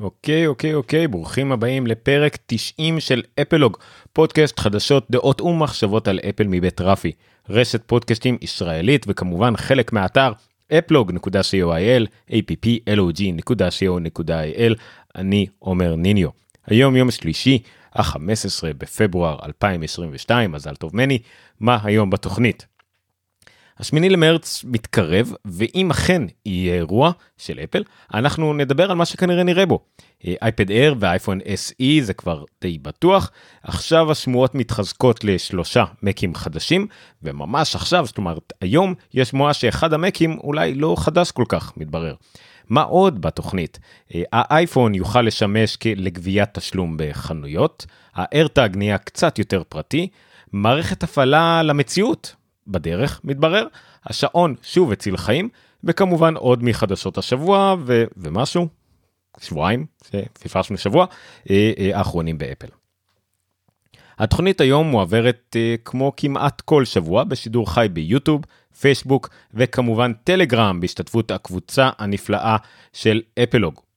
אוקיי, אוקיי, אוקיי, ברוכים הבאים לפרק 90 של אפלוג, פודקאסט חדשות, דעות ומחשבות על אפל מבית רפי, רשת פודקאסטים ישראלית וכמובן חלק מהאתר אפלוג.co.il, applog.co.il, אני עומר ניניו. היום יום שלישי, ה-15 בפברואר 2022, מזל טוב מני, מה היום בתוכנית? השמיני למרץ מתקרב, ואם אכן יהיה אירוע של אפל, אנחנו נדבר על מה שכנראה נראה בו. אייפד אייר ואייפון SE זה כבר די בטוח, עכשיו השמועות מתחזקות לשלושה מקים חדשים, וממש עכשיו, זאת אומרת היום, יש שמועה שאחד המקים אולי לא חדש כל כך, מתברר. מה עוד בתוכנית? האייפון יוכל לשמש לגביית תשלום בחנויות, האיירטאג נהיה קצת יותר פרטי, מערכת הפעלה למציאות, בדרך, מתברר, השעון שוב הציל חיים, וכמובן עוד מחדשות השבוע ו- ומשהו, שבועיים, פספסנו שבוע, אה, אה, האחרונים באפל. התוכנית היום מועברת אה, כמו כמעט כל שבוע בשידור חי ביוטיוב, פייסבוק וכמובן טלגרם בהשתתפות הקבוצה הנפלאה של אפלוג.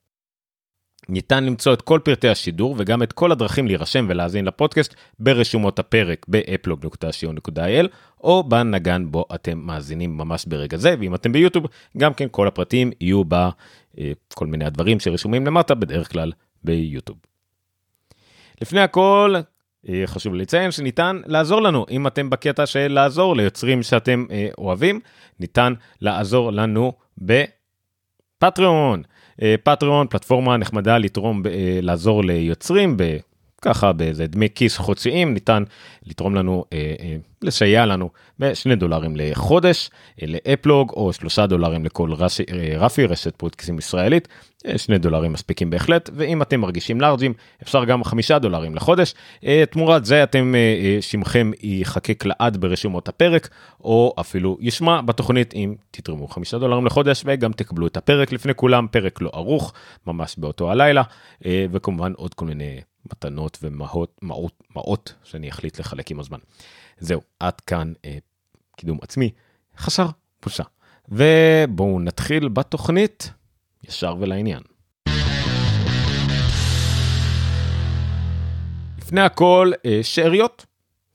ניתן למצוא את כל פרטי השידור וגם את כל הדרכים להירשם ולהאזין לפודקאסט ברשומות הפרק באפלוג.co.il או בנגן בו אתם מאזינים ממש ברגע זה ואם אתם ביוטיוב גם כן כל הפרטים יהיו בכל אה, מיני הדברים שרשומים למטה בדרך כלל ביוטיוב. לפני הכל אה, חשוב לציין שניתן לעזור לנו אם אתם בקטע של לעזור ליוצרים שאתם אה, אוהבים ניתן לעזור לנו בפטריון. פטריון פלטפורמה נחמדה לתרום לעזור ליוצרים ככה באיזה דמי כיס חודשיים ניתן לתרום לנו, אה, אה, לסייע לנו בשני דולרים לחודש אה, לאפלוג או שלושה דולרים לכל רשי, אה, רפי רשת פודקאסים ישראלית, אה, שני דולרים מספיקים בהחלט ואם אתם מרגישים לארג'ים אפשר גם חמישה דולרים לחודש, אה, תמורת זה אתם, אה, אה, שמכם ייחקק לעד ברשומות הפרק או אפילו ישמע בתוכנית אם תתרמו חמישה דולרים לחודש וגם תקבלו את הפרק לפני כולם, פרק לא ערוך ממש באותו הלילה אה, וכמובן עוד כל מיני. מתנות ומעות מעות, מעות שאני אחליט לחלק עם הזמן. זהו, עד כאן אה, קידום עצמי, חסר בושה. ובואו נתחיל בתוכנית ישר ולעניין. לפני הכל, אה, שאריות.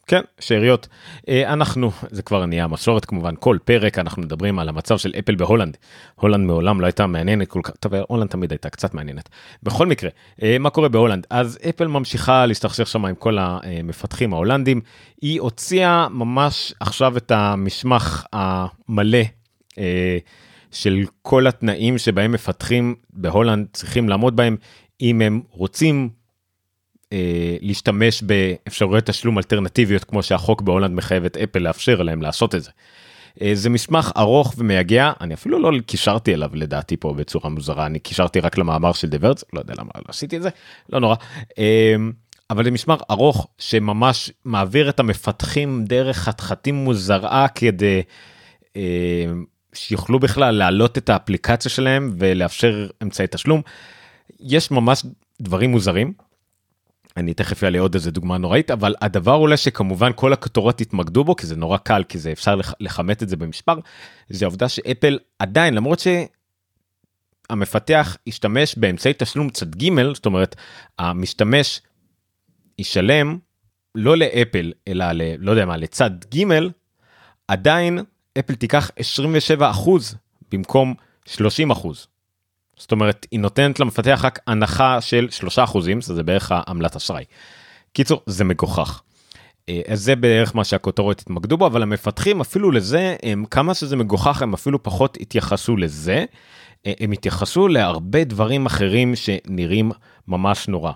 כן, שאריות. אה, אנחנו, זה כבר נהיה מסורת כמובן, כל פרק אנחנו מדברים על המצב של אפל בהולנד. הולנד מעולם לא הייתה מעניינת כל כך, טוב, הולנד תמיד הייתה קצת מעניינת. בכל מקרה, אה, מה קורה בהולנד? אז אפל ממשיכה להסתכסך שם עם כל המפתחים ההולנדים. היא הוציאה ממש עכשיו את המסמך המלא. אה, של כל התנאים שבהם מפתחים בהולנד צריכים לעמוד בהם אם הם רוצים להשתמש באפשרויות תשלום אלטרנטיביות כמו שהחוק בהולנד מחייב את אפל לאפשר להם לעשות את זה. אה, זה מסמך ארוך ומייגע אני אפילו לא קישרתי אליו לדעתי פה בצורה מוזרה אני קישרתי רק למאמר של דברץ לא יודע למה לא עשיתי את זה לא נורא. אה, אבל זה מסמך ארוך שממש מעביר את המפתחים דרך חתחתים מוזרה כדי אה, שיוכלו בכלל להעלות את האפליקציה שלהם ולאפשר אמצעי תשלום. יש ממש דברים מוזרים אני תכף אעלה עוד איזה דוגמה נוראית אבל הדבר אולי שכמובן כל הכותרות התמקדו בו כי זה נורא קל כי זה אפשר לכמת את זה במספר זה העובדה שאפל עדיין למרות שהמפתח ישתמש באמצעי תשלום צד ג' זאת אומרת המשתמש ישלם לא לאפל אלא ל... לא יודע מה לצד ג' עדיין אפל תיקח 27 במקום 30 זאת אומרת היא נותנת למפתח רק הנחה של 3 אחוזים שזה בערך העמלת אשראי. קיצור זה מגוחך. אה, אז זה בערך מה שהכותרות התמקדו בו אבל המפתחים אפילו לזה הם כמה שזה מגוחך הם אפילו פחות התייחסו לזה. אה, הם התייחסו להרבה דברים אחרים שנראים ממש נורא.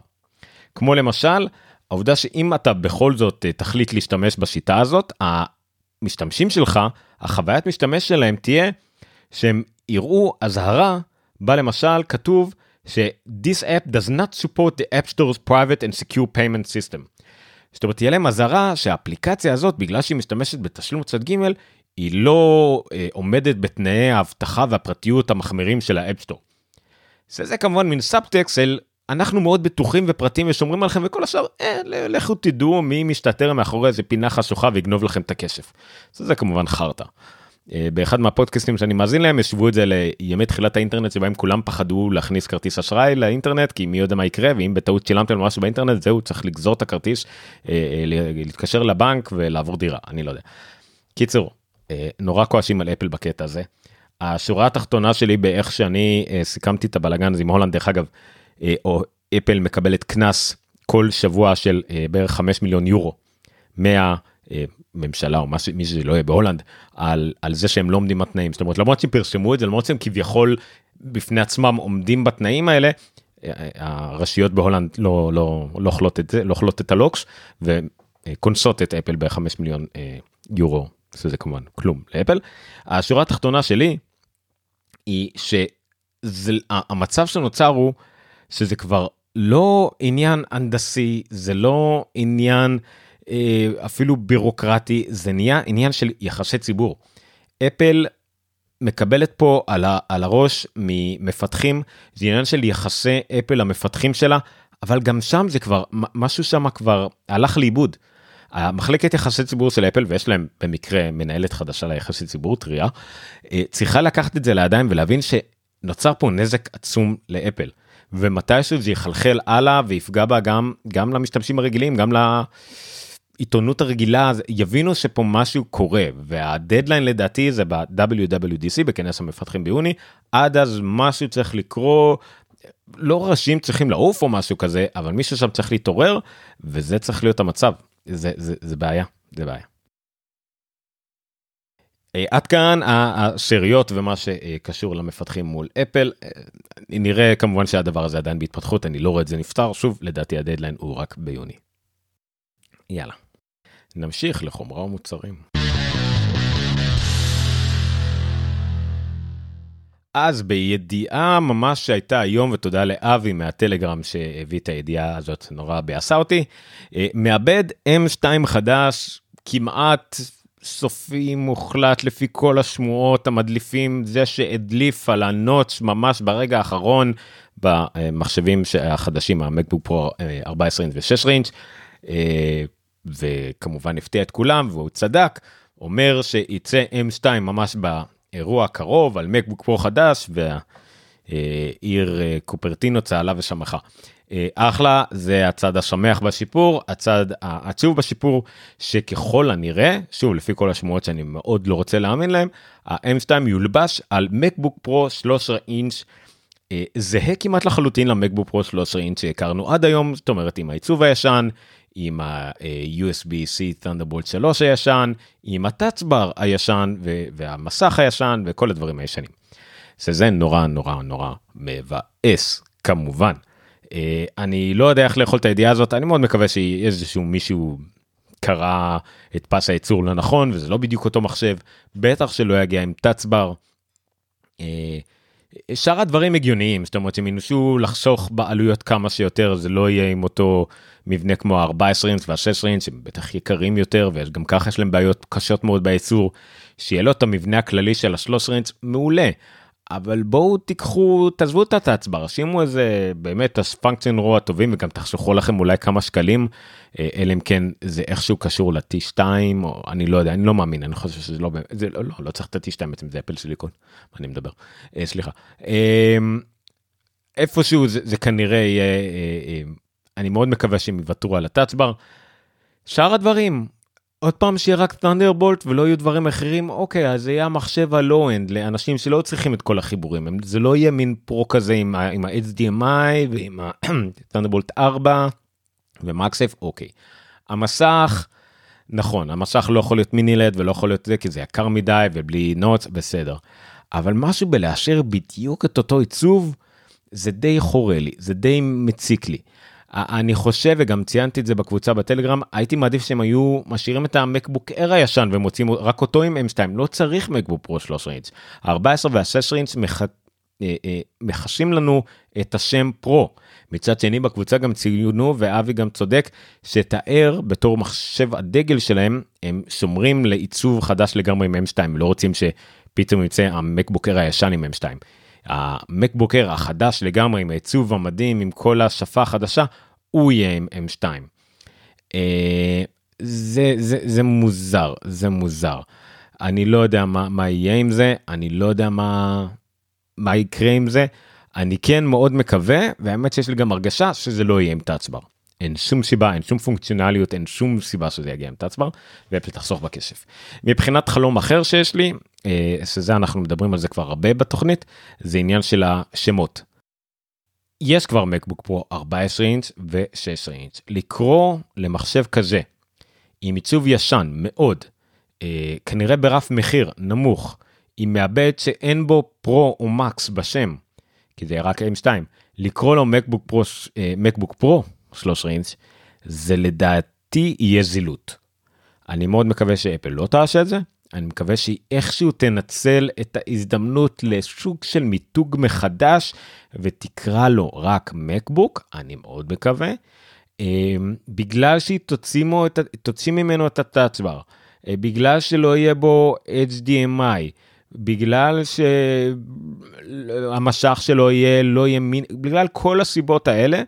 כמו למשל העובדה שאם אתה בכל זאת אה, תחליט להשתמש בשיטה הזאת המשתמשים שלך החוויית משתמש שלהם תהיה שהם יראו אזהרה בה למשל כתוב ש-This app does not support the App Store's private and secure payment system. זאת אומרת, תהיה להם אזהרה שהאפליקציה הזאת, בגלל שהיא משתמשת בתשלום צד ג', היא לא אה, עומדת בתנאי האבטחה והפרטיות המחמירים של ה App Store. זה, זה כמובן מין סאבטקסט של אנחנו מאוד בטוחים ופרטיים ושומרים עליכם וכל השאר, אה, לכו תדעו מי מסתתר מאחורי איזה פינה חשוכה ויגנוב לכם את הכסף. זה, זה כמובן חרטא. אה, באחד מהפודקאסטים שאני מאזין להם השוו את זה לימי תחילת האינטרנט שבהם כולם פחדו להכניס כרטיס אשראי לאינטרנט כי מי יודע מה יקרה ואם בטעות שילמתם משהו באינטרנט זהו צריך לגזור את הכרטיס להתקשר לבנק ולעבור דירה אני לא יודע. קיצור נורא כועסים על אפל בקטע הזה. השורה התחתונה שלי באיך שאני סיכמתי את הבלאגן הזה עם הולנד דרך אגב או אפל מקבלת קנס כל שבוע של בערך 5 מיליון יורו. מה... ממשלה או מי שזה לא יהיה בהולנד על על זה שהם לא עומדים בתנאים זאת אומרת למרות שהם פרסמו את זה למרות שהם כביכול בפני עצמם עומדים בתנאים האלה. הרשויות בהולנד לא לא לא אוכלות את זה לא אוכלות את הלוקש וקונסות את אפל ב-5 מיליון אה, יורו שזה כמובן כלום לאפל. השורה התחתונה שלי היא שהמצב שנוצר הוא שזה כבר לא עניין הנדסי זה לא עניין. אה, אפילו בירוקרטי, זה נהיה עניין של יחסי ציבור. אפל מקבלת פה על, ה, על הראש ממפתחים, זה עניין של יחסי אפל למפתחים שלה, אבל גם שם זה כבר, משהו שם כבר הלך לאיבוד. המחלקת יחסי ציבור של אפל, ויש להם במקרה מנהלת חדשה ליחסי ציבור, טריה, אה, צריכה לקחת את זה לידיים ולהבין שנוצר פה נזק עצום לאפל. ומתישהו זה יחלחל הלאה ויפגע בה גם, גם למשתמשים הרגילים, גם ל... העיתונות הרגילה יבינו שפה משהו קורה והדדליין לדעתי זה ב-WWDC בכנס המפתחים ביוני עד אז משהו צריך לקרוא לא ראשים צריכים לעוף או משהו כזה אבל מישהו שם צריך להתעורר וזה צריך להיות המצב זה זה זה בעיה זה בעיה. אה, עד כאן השאריות ומה שקשור למפתחים מול אפל נראה כמובן שהדבר הזה עדיין בהתפתחות אני לא רואה את זה נפתר שוב לדעתי הדדליין הוא רק ביוני. יאללה. נמשיך לחומרה ומוצרים. אז בידיעה ממש שהייתה היום ותודה לאבי מהטלגרם שהביא את הידיעה הזאת נורא ביאסה אותי אה, מאבד m2 חדש כמעט סופי מוחלט לפי כל השמועות המדליפים זה שהדליף על הנוטש ממש ברגע האחרון במחשבים החדשים המקבוק פרו 14 אינץ' ו-6 אינץ'. וכמובן הפתיע את כולם והוא צדק אומר שייצא m2 ממש באירוע הקרוב על מקבוק פרו חדש והעיר אה, קופרטינו צהלה ושמחה. אה, אחלה זה הצד השמח בשיפור הצד העצוב בשיפור שככל הנראה שוב לפי כל השמועות שאני מאוד לא רוצה להאמין להם ה-M2 יולבש על מקבוק פרו 13 אינץ' אה, זהה כמעט לחלוטין למקבוק פרו 13 אינץ' שהכרנו עד היום זאת אומרת עם העיצוב הישן עם ה-USB-C Thunderbolt 3 הישן, עם הטאצבר הישן והמסך הישן וכל הדברים הישנים. שזה נורא נורא נורא מבאס כמובן. אה, אני לא יודע איך לאכול את הידיעה הזאת, אני מאוד מקווה שאיזשהו מישהו קרא את פס הייצור לא נכון וזה לא בדיוק אותו מחשב, בטח שלא יגיע עם טאצבר. שאר הדברים הגיוניים זאת אומרת שהם ינסו לחסוך בעלויות כמה שיותר זה לא יהיה עם אותו מבנה כמו ה-14 אינץ' וה-16 אינץ' שהם בטח יקרים יותר וגם ככה יש להם בעיות קשות מאוד בייצור שיהיה לו את המבנה הכללי של ה-13 אינץ' מעולה. אבל בואו תיקחו תעזבו את ההצבעה שימו איזה באמת הפונקציה נורא הטובים וגם תחסכו לכם אולי כמה שקלים אה, אלא אם כן זה איכשהו קשור ל-T2 או אני לא יודע אני לא מאמין אני חושב שזה לא זה לא לא, לא צריך את ה-T2 בעצם זה אפל סיליקון אני מדבר אה, סליחה אה, איפשהו זה, זה כנראה יהיה אה, אה, אני מאוד מקווה שהם יוותרו על ה Touch Bar. שאר הדברים עוד פעם שיהיה רק Thunderbolt ולא יהיו דברים אחרים אוקיי אז זה יהיה המחשב ה low-end לאנשים שלא צריכים את כל החיבורים זה לא יהיה מין Pro כזה עם ה-HDMI ועם ה Thunderbolt 4 ו MagSafe אוקיי. המסך נכון המסך לא יכול להיות mini LED ולא יכול להיות זה כי זה יקר מדי ובלי notch בסדר. אבל משהו בלאשר בדיוק את אותו עיצוב זה די חורה לי זה די מציק לי. אני חושב וגם ציינתי את זה בקבוצה בטלגרם הייתי מעדיף שהם היו משאירים את המקבוק אר הישן ומוצאים רק אותו עם m2 לא צריך מקבוק פרו 13 אינץ' 14 וה-16 אינץ' מח... אה, אה, מחשים לנו את השם פרו. מצד שני בקבוצה גם ציינו ואבי גם צודק שאת האר בתור מחשב הדגל שלהם הם שומרים לעיצוב חדש לגמרי עם m2 לא רוצים שפתאום יצא המקבוקר הישן עם m2. המקבוקר החדש לגמרי עם העיצוב המדהים עם כל השפה החדשה הוא יהיה עם m2. אה, זה זה זה מוזר זה מוזר. אני לא יודע מה, מה יהיה עם זה, אני לא יודע מה, מה יקרה עם זה. אני כן מאוד מקווה, והאמת שיש לי גם הרגשה שזה לא יהיה עם טאצבר. אין שום סיבה, אין שום פונקציונליות, אין שום סיבה שזה יגיע עם טאצבר, ואפל תחסוך בכסף. מבחינת חלום אחר שיש לי, שזה אנחנו מדברים על זה כבר הרבה בתוכנית, זה עניין של השמות. יש כבר מקבוק פרו 14 אינץ' ו-16 אינץ'. לקרוא למחשב כזה, עם עיצוב ישן מאוד, אה, כנראה ברף מחיר נמוך, עם מעבד שאין בו פרו או מקס בשם, כי זה רק M2, לקרוא לו מקבוק פרו, אה, מקבוק פרו 13 אינץ', זה לדעתי יהיה זילות. אני מאוד מקווה שאפל לא תעשה את זה, אני מקווה שהיא איכשהו תנצל את ההזדמנות לשוק של מיתוג מחדש ותקרא לו רק מקבוק, אני מאוד מקווה, אמ, בגלל שהיא תוציא ממנו את הטאצבר, אה, בגלל שלא יהיה בו HDMI, בגלל שהמשך שלו יהיה לא יהיה מין, בגלל כל הסיבות האלה,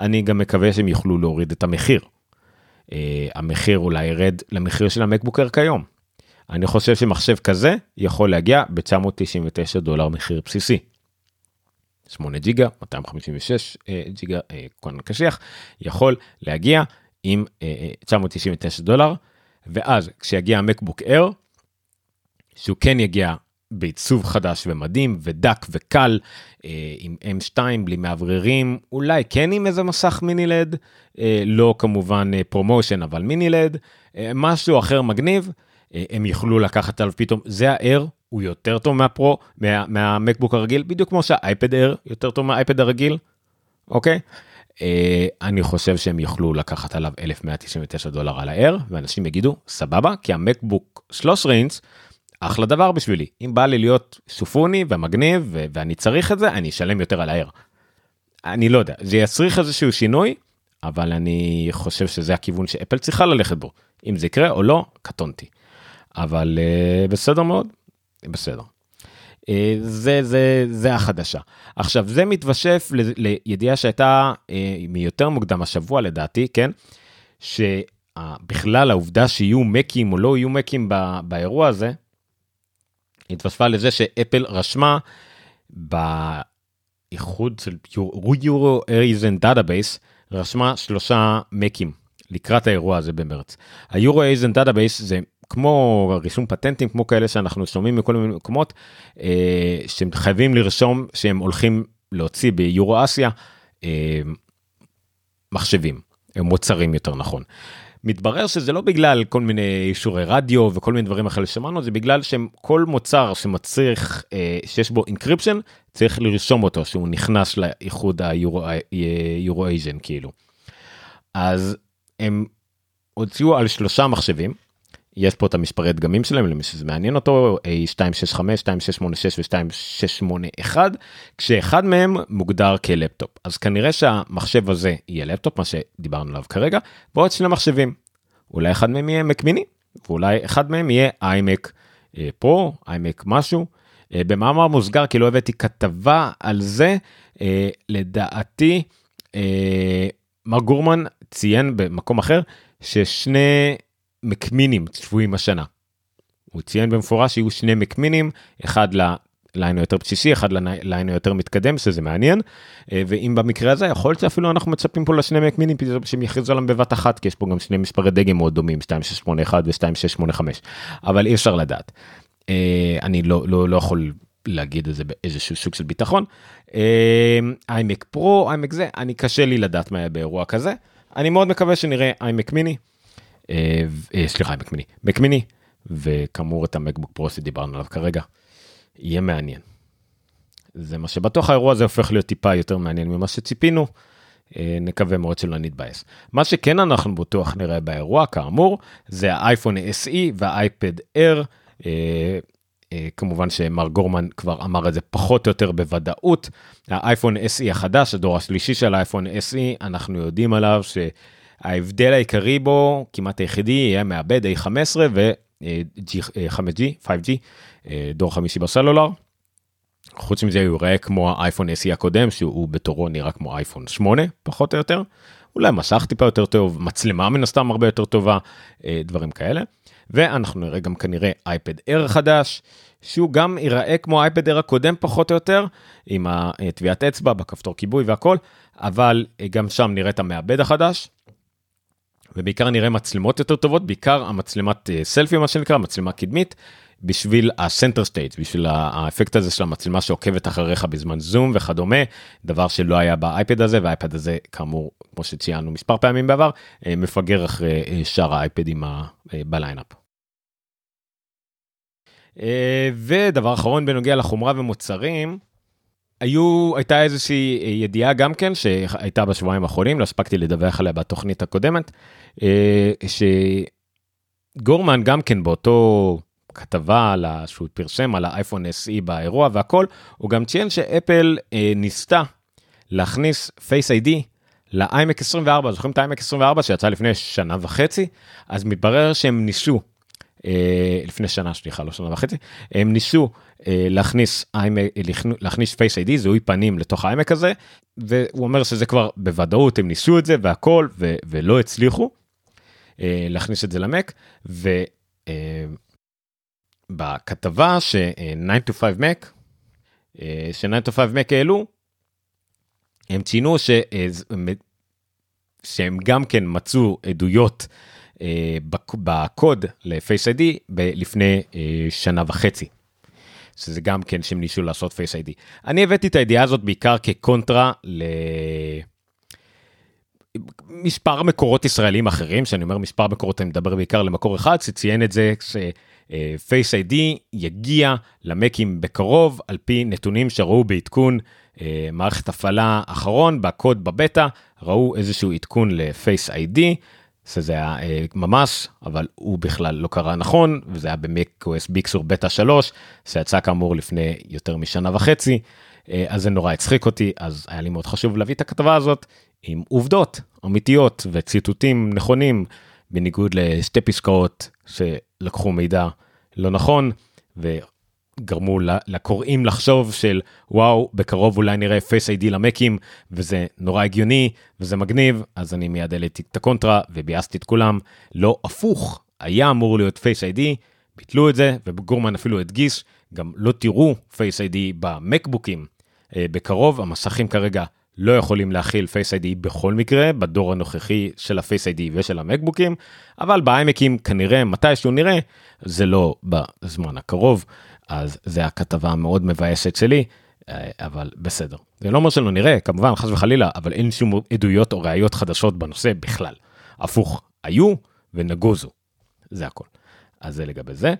אני גם מקווה שהם יוכלו להוריד את המחיר. Uh, המחיר אולי ירד למחיר של המקבוקר כיום. אני חושב שמחשב כזה יכול להגיע ב-999 דולר מחיר בסיסי. 8 ג'יגה, 256 uh, ג'יגה uh, כהן קשיח, יכול להגיע עם uh, 999 דולר, ואז כשיגיע המקבוק אייר, שהוא כן יגיע בעיצוב חדש ומדהים ודק וקל אה, עם M2 בלי מאווררים אולי כן עם איזה מסך mini LED אה, לא כמובן אה, ProMotion אבל mini LED אה, משהו אחר מגניב אה, הם יוכלו לקחת עליו פתאום זה ה Air הוא יותר טוב מה Pro מה, מהמקבוק הרגיל בדיוק כמו שה iPad Air יותר טוב מהאייפד הרגיל אוקיי. אה, אני חושב שהם יוכלו לקחת עליו 1199 דולר על ה Air ואנשים יגידו סבבה כי המקבוק 13 אינץ אחלה דבר בשבילי אם בא לי להיות שופוני ומגניב ואני צריך את זה אני אשלם יותר על הער. אני לא יודע זה יצריך איזשהו שינוי אבל אני חושב שזה הכיוון שאפל צריכה ללכת בו אם זה יקרה או לא קטונתי. אבל uh, בסדר מאוד בסדר. Uh, זה זה זה החדשה עכשיו זה מתווסף לידיעה שהייתה uh, מיותר מוקדם השבוע לדעתי כן. שבכלל העובדה שיהיו מקים או לא יהיו מקים באירוע הזה התווספה לזה שאפל רשמה באיחוד של Eurasian database רשמה שלושה מקים לקראת האירוע הזה במרץ. ה Eurasian database זה כמו רישום פטנטים כמו כאלה שאנחנו שומעים מכל מיני מקומות אה, שהם חייבים לרשום שהם הולכים להוציא ביורו אסיה אה, מחשבים מוצרים יותר נכון. מתברר שזה לא בגלל כל מיני אישורי רדיו וכל מיני דברים אחרים שמענו זה בגלל שכל מוצר שמצריך אה, שיש בו encryption צריך לרשום אותו שהוא נכנס לאיחוד ה Eurasian כאילו. אז הם הוציאו על שלושה מחשבים יש פה את המספרי דגמים שלהם למי שזה מעניין אותו A265, 2686 ו-2681 כשאחד מהם מוגדר כלפטופ. אז כנראה שהמחשב הזה יהיה לפטופ מה שדיברנו עליו כרגע ועוד שני מחשבים. אולי אחד מהם יהיה מק מיני ואולי אחד מהם יהיה איימק פרו איימק משהו. אה, במאמר מוסגר כי לא הבאתי כתבה על זה אה, לדעתי אה, מר גורמן ציין במקום אחר ששני מקמינים צפויים השנה. הוא ציין במפורש שיהיו שני מקמינים, אחד לליין היותר בסיסי, אחד לליין היותר מתקדם, שזה מעניין, אה, ואם במקרה הזה יכול להיות שאפילו אנחנו מצפים פה לשני מקמינים שהם יכריזו עליהם בבת אחת, כי יש פה גם שני מספרי דגם מאוד דומים, 2681 ו2685, אבל אי אפשר לדעת. אה, אני לא, לא, לא יכול להגיד את זה באיזשהו סוג של ביטחון. איימק פרו, איימק זה, אני קשה לי לדעת מה יהיה באירוע כזה. אני מאוד מקווה שנראה איימק מיני. אה, אה, סליחה מק מיני מק מיני וכאמור את המקבוק פרו שדיברנו עליו כרגע. יהיה מעניין. זה מה שבטוח האירוע הזה הופך להיות טיפה יותר מעניין ממה שציפינו. אה, נקווה מאוד שלא נתבאס. מה שכן אנחנו בטוח נראה באירוע כאמור זה האייפון SE והאייפד Air. כמובן שמר גורמן כבר אמר את זה פחות או יותר בוודאות. האייפון SE החדש הדור השלישי של האייפון SE אנחנו יודעים עליו ש... ההבדל העיקרי בו, כמעט היחידי, יהיה מעבד A15 ו-5G, 5G, דור חמישי בסלולר. חוץ מזה הוא יראה כמו האייפון SE הקודם, שהוא בתורו נראה כמו אייפון 8, פחות או יותר. אולי מסך טיפה יותר טוב, מצלמה מן הסתם הרבה יותר טובה, אה, דברים כאלה. ואנחנו נראה גם כנראה אייפד אר חדש, שהוא גם ייראה כמו האייפד אר הקודם פחות או יותר, עם הטביעת אצבע בכפתור כיבוי והכל, אבל גם שם נראה את המעבד החדש. ובעיקר נראה מצלמות יותר טובות, בעיקר המצלמת סלפי מה שנקרא, מצלמה קדמית, בשביל ה Center Stage, בשביל האפקט הזה של המצלמה שעוקבת אחריך בזמן זום וכדומה, דבר שלא היה באייפד הזה, והאייפד הזה כאמור, כמו שציינו מספר פעמים בעבר, אה, מפגר אחרי אה, שאר האייפדים אה, ב lineup. ודבר אחרון בנוגע לחומרה ומוצרים, היו, הייתה איזושהי ידיעה גם כן שהייתה בשבועיים האחרונים, לא הספקתי לדווח עליה בתוכנית הקודמת, שגורמן גם כן באותו כתבה שהוא פרסם על האייפון SE באירוע והכל, הוא גם ציין שאפל אה, ניסתה להכניס Face ID ל-iMac 24, זוכרים את ה-iMac 24 שיצא לפני שנה וחצי? אז מתברר שהם ניסו, אה, לפני שנה, סליחה, לא שנה וחצי, הם ניסו אה, להכניס, להכניס Face ID, זיהוי פנים לתוך ה-iMac הזה, והוא אומר שזה כבר בוודאות, הם ניסו את זה והכל, ו- ולא הצליחו אה, להכניס את זה למק, ו... אה, בכתבה ש-9 to 5 Mac, ש-9 to 5 Mac העלו, הם ציינו ש... שהם גם כן מצאו עדויות אה, בקוד ל-Face ID לפני אה, שנה וחצי. שזה גם כן שהם ניסו לעשות Face ID. אני הבאתי את הידיעה הזאת בעיקר כקונטרה ל... מספר מקורות ישראלים אחרים, שאני אומר מספר מקורות, אני מדבר בעיקר למקור אחד, שציין את זה, פייס איי-די יגיע למקים בקרוב על פי נתונים שראו בעדכון אה, מערכת הפעלה אחרון בקוד בבטא ראו איזשהו עדכון לפייס איי-די. שזה היה אה, ממש אבל הוא בכלל לא קרה נכון וזה היה במק OS ביקסור בטא 3 שיצא כאמור לפני יותר משנה וחצי. אה, אז זה נורא הצחיק אותי אז היה לי מאוד חשוב להביא את הכתבה הזאת עם עובדות אמיתיות וציטוטים נכונים בניגוד לשתי פסקאות שלקחו מידע לא נכון וגרמו לקוראים לחשוב של וואו בקרוב אולי נראה Face ID למקים וזה נורא הגיוני וזה מגניב אז אני מיד העליתי את הקונטרה וביאסתי את כולם. לא הפוך היה אמור להיות Face ID ביטלו את זה וגורמן אפילו הדגיש גם לא תראו Face ID במקבוקים אה, בקרוב המסכים כרגע לא יכולים להכיל Face ID בכל מקרה בדור הנוכחי של ה-Face ID ושל המקבוקים, אבל באיימקים כנראה מתישהו נראה, זה לא בזמן הקרוב, אז זה הכתבה המאוד מבאסת שלי, אה, אבל בסדר. זה לא אומר שלא נראה, כמובן, חס וחלילה, אבל אין שום עדויות או ראיות חדשות בנושא בכלל. הפוך, היו ונגוזו, זה הכל. אז זה לגבי זה.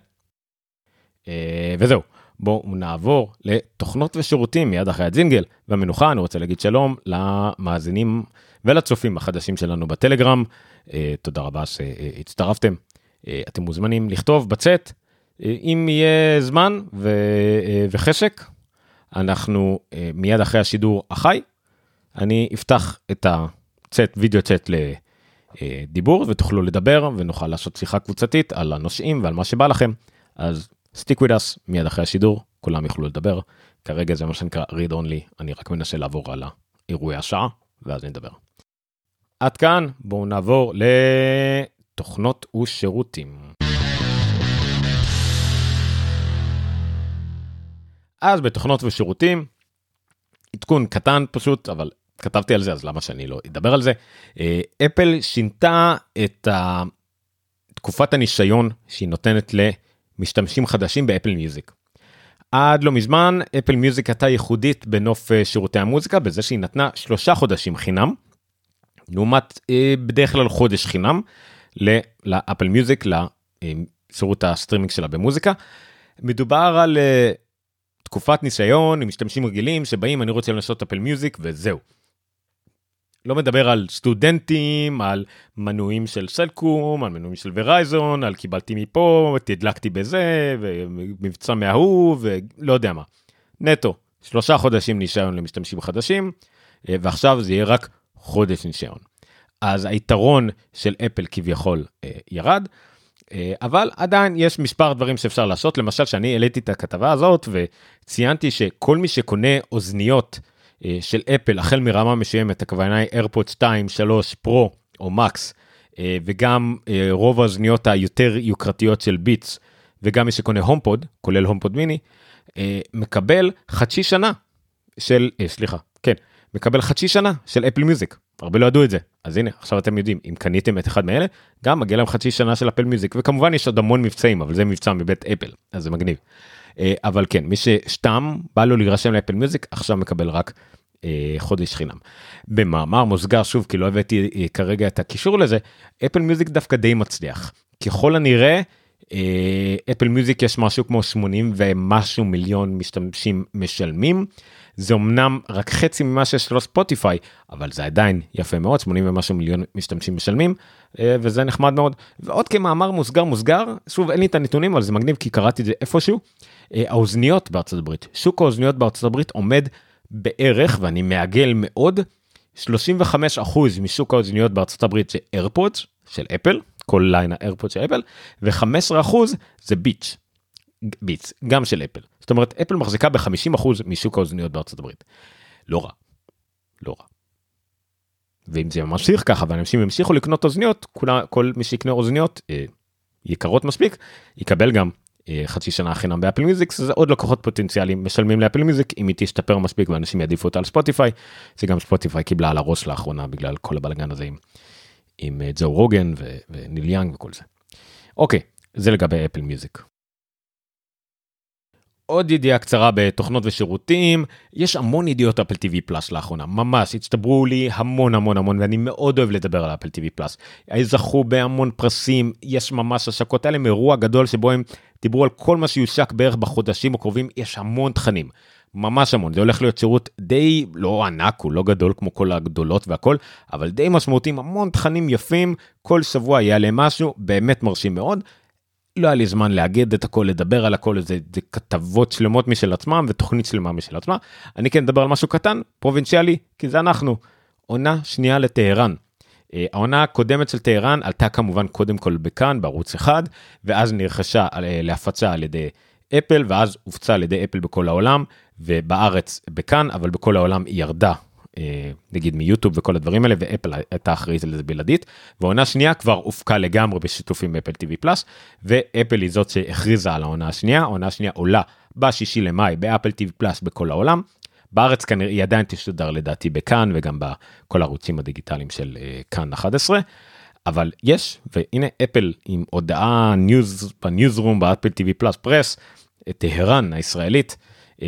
אה, וזהו. בואו נעבור לתוכנות ושירותים מיד אחרי הג'ינגל והמנוחה אני רוצה להגיד שלום למאזינים ולצופים החדשים שלנו בטלגרם אה, תודה רבה שהצטרפתם אתם מוזמנים לכתוב בצאת אם יהיה זמן וחשק אנחנו מיד אחרי השידור החי אני אפתח את הצאת וידאו צאת לדיבור ותוכלו לדבר ונוכל לעשות שיחה קבוצתית על הנושאים ועל מה שבא לכם אז with us מיד אחרי השידור כולם יוכלו לדבר כרגע זה מה שנקרא read only אני רק מנסה לעבור על האירועי השעה ואז נדבר. עד כאן בואו נעבור לתוכנות ושירותים. אז בתוכנות ושירותים עדכון קטן פשוט אבל כתבתי על זה אז למה שאני לא אדבר על זה אה, אפל שינתה את תקופת הניסיון שהיא נותנת ל... משתמשים חדשים באפל מיוזיק. עד לא מזמן אפל מיוזיק הייתה ייחודית בנוף אה, שירותי המוזיקה בזה שהיא נתנה שלושה חודשים חינם. לעומת אה, בדרך כלל חודש חינם לאפל מיוזיק לשירות הסטרימינג שלה במוזיקה. מדובר על תקופת ניסיון עם משתמשים רגילים שבאים אני רוצה לנסות אפל מיוזיק וזהו. לא מדבר על סטודנטים, על מנויים של סלקום, על מנויים של ורייזון, על קיבלתי מפה, תדלקתי בזה, ומבצע מההוא, ולא יודע מה. נטו, שלושה חודשים ניסיון למשתמשים חדשים, ועכשיו זה יהיה רק חודש ניסיון. אז היתרון של אפל כביכול אה, ירד, אבל עדיין יש מספר דברים שאפשר לעשות, למשל שאני העליתי את הכתבה הזאת וציינתי שכל מי שקונה אוזניות, אה, של אפל החל מרמה מסוימת הכוונה היא איירפוד 2 3 פרו או מקס אה, וגם אה, רוב האוזניות היותר יוקרתיות של ביטס, וגם מי שקונה הומפוד, כולל הומפוד מיני, אה, מקבל חצי שנה של, אה, סליחה, כן, מקבל חצי שנה של אפל מיוזיק. הרבה לא ידעו את זה. אז הנה, עכשיו אתם יודעים, אם קניתם את אחד מאלה, גם מגיע להם חצי שנה של אפל מיוזיק, וכמובן יש עוד המון מבצעים, אבל זה מבצע מבית אפל, אז זה מגניב. אה, אבל כן, מי שסתם בא לו להירשם לאפל מיוזיק, עכשיו מקבל רק אה, חודש חינם. במאמר מוסגר, שוב, כי לא הבאתי אה, כרגע את הקישור לזה, אפל מיוזיק דווקא די מצליח. ככל הנראה, אפל מיוזיק יש משהו כמו 80 ומשהו מיליון משתמשים משלמים. זה אמנם רק חצי ממה שיש לו ספוטיפיי, אבל זה עדיין יפה מאוד, 80 ומשהו מיליון משתמשים משלמים, וזה נחמד מאוד. ועוד כמאמר מוסגר מוסגר, שוב אין לי את הנתונים, אבל זה מגניב כי קראתי את זה איפשהו. האוזניות בארצות הברית, שוק האוזניות בארצות הברית עומד בערך, ואני מעגל מאוד, 35% משוק האוזניות בארצות הברית זה AirPods של אפל, כל ליין ה AirPods של אפל, ו-15% זה Beats, Beats, גם של אפל. זאת אומרת, אפל מחזיקה ב-50% משוק האוזניות בארצות הברית. לא רע. לא רע. ואם זה ממשיך ככה ואנשים ימשיכו לקנות אוזניות, כולה, כל מי שיקנה אוזניות אה, יקרות מספיק, יקבל גם אה, חצי שנה חינם באפל מיוזיק זה עוד לקוחות פוטנציאליים משלמים לאפל מיוזיק אם היא תשתפר מספיק ואנשים יעדיפו אותה על ספוטיפיי זה גם ספוטיפיי קיבלה על הראש לאחרונה בגלל כל הבלגן הזה עם, עם אה, ג'ו רוגן וניל יאנג וכל זה. אוקיי זה לגבי אפל מיוזיק. עוד ידיעה קצרה בתוכנות ושירותים, יש המון ידיעות Apple TV Plus לאחרונה, ממש, הצטברו לי המון המון המון ואני מאוד אוהב לדבר על Apple TV Plus. זכו בהמון פרסים, יש ממש השקות האלה מאירוע גדול שבו הם דיברו על כל מה שיושק בערך בחודשים הקרובים, יש המון תכנים. ממש המון, זה הולך להיות שירות די לא ענק, הוא לא גדול כמו כל הגדולות והכל, אבל די משמעותי, המון תכנים יפים, כל שבוע יעלה משהו, באמת מרשים מאוד. לא היה לי זמן לאגד את הכל, לדבר על הכל, זה, זה כתבות שלמות משל עצמם ותוכנית שלמה משל עצמה. אני כן אדבר על משהו קטן, פרובינציאלי, כי זה אנחנו. עונה שנייה לטהרן. אה, העונה הקודמת של טהרן עלתה כמובן קודם כל בכאן בערוץ אחד ואז נרכשה אה, להפצה על ידי אפל ואז הופצה על ידי אפל בכל העולם ובארץ בכאן אבל בכל העולם היא ירדה נגיד מיוטיוב וכל הדברים האלה ואפל הייתה אחראית על זה בלעדית ועונה שנייה כבר הופקה לגמרי בשיתוף עם Apple TV Plus ואפל היא זאת שהכריזה על העונה השנייה. העונה השנייה עולה בשישי למאי ב Apple TV Plus בכל העולם. בארץ כנראה היא עדיין תשודר לדעתי בכאן וגם בכל הערוצים הדיגיטליים של uh, כאן 11 אבל יש והנה אפל עם הודעה news ב newsroom ב Apple TV Plus press טהרן הישראלית אה,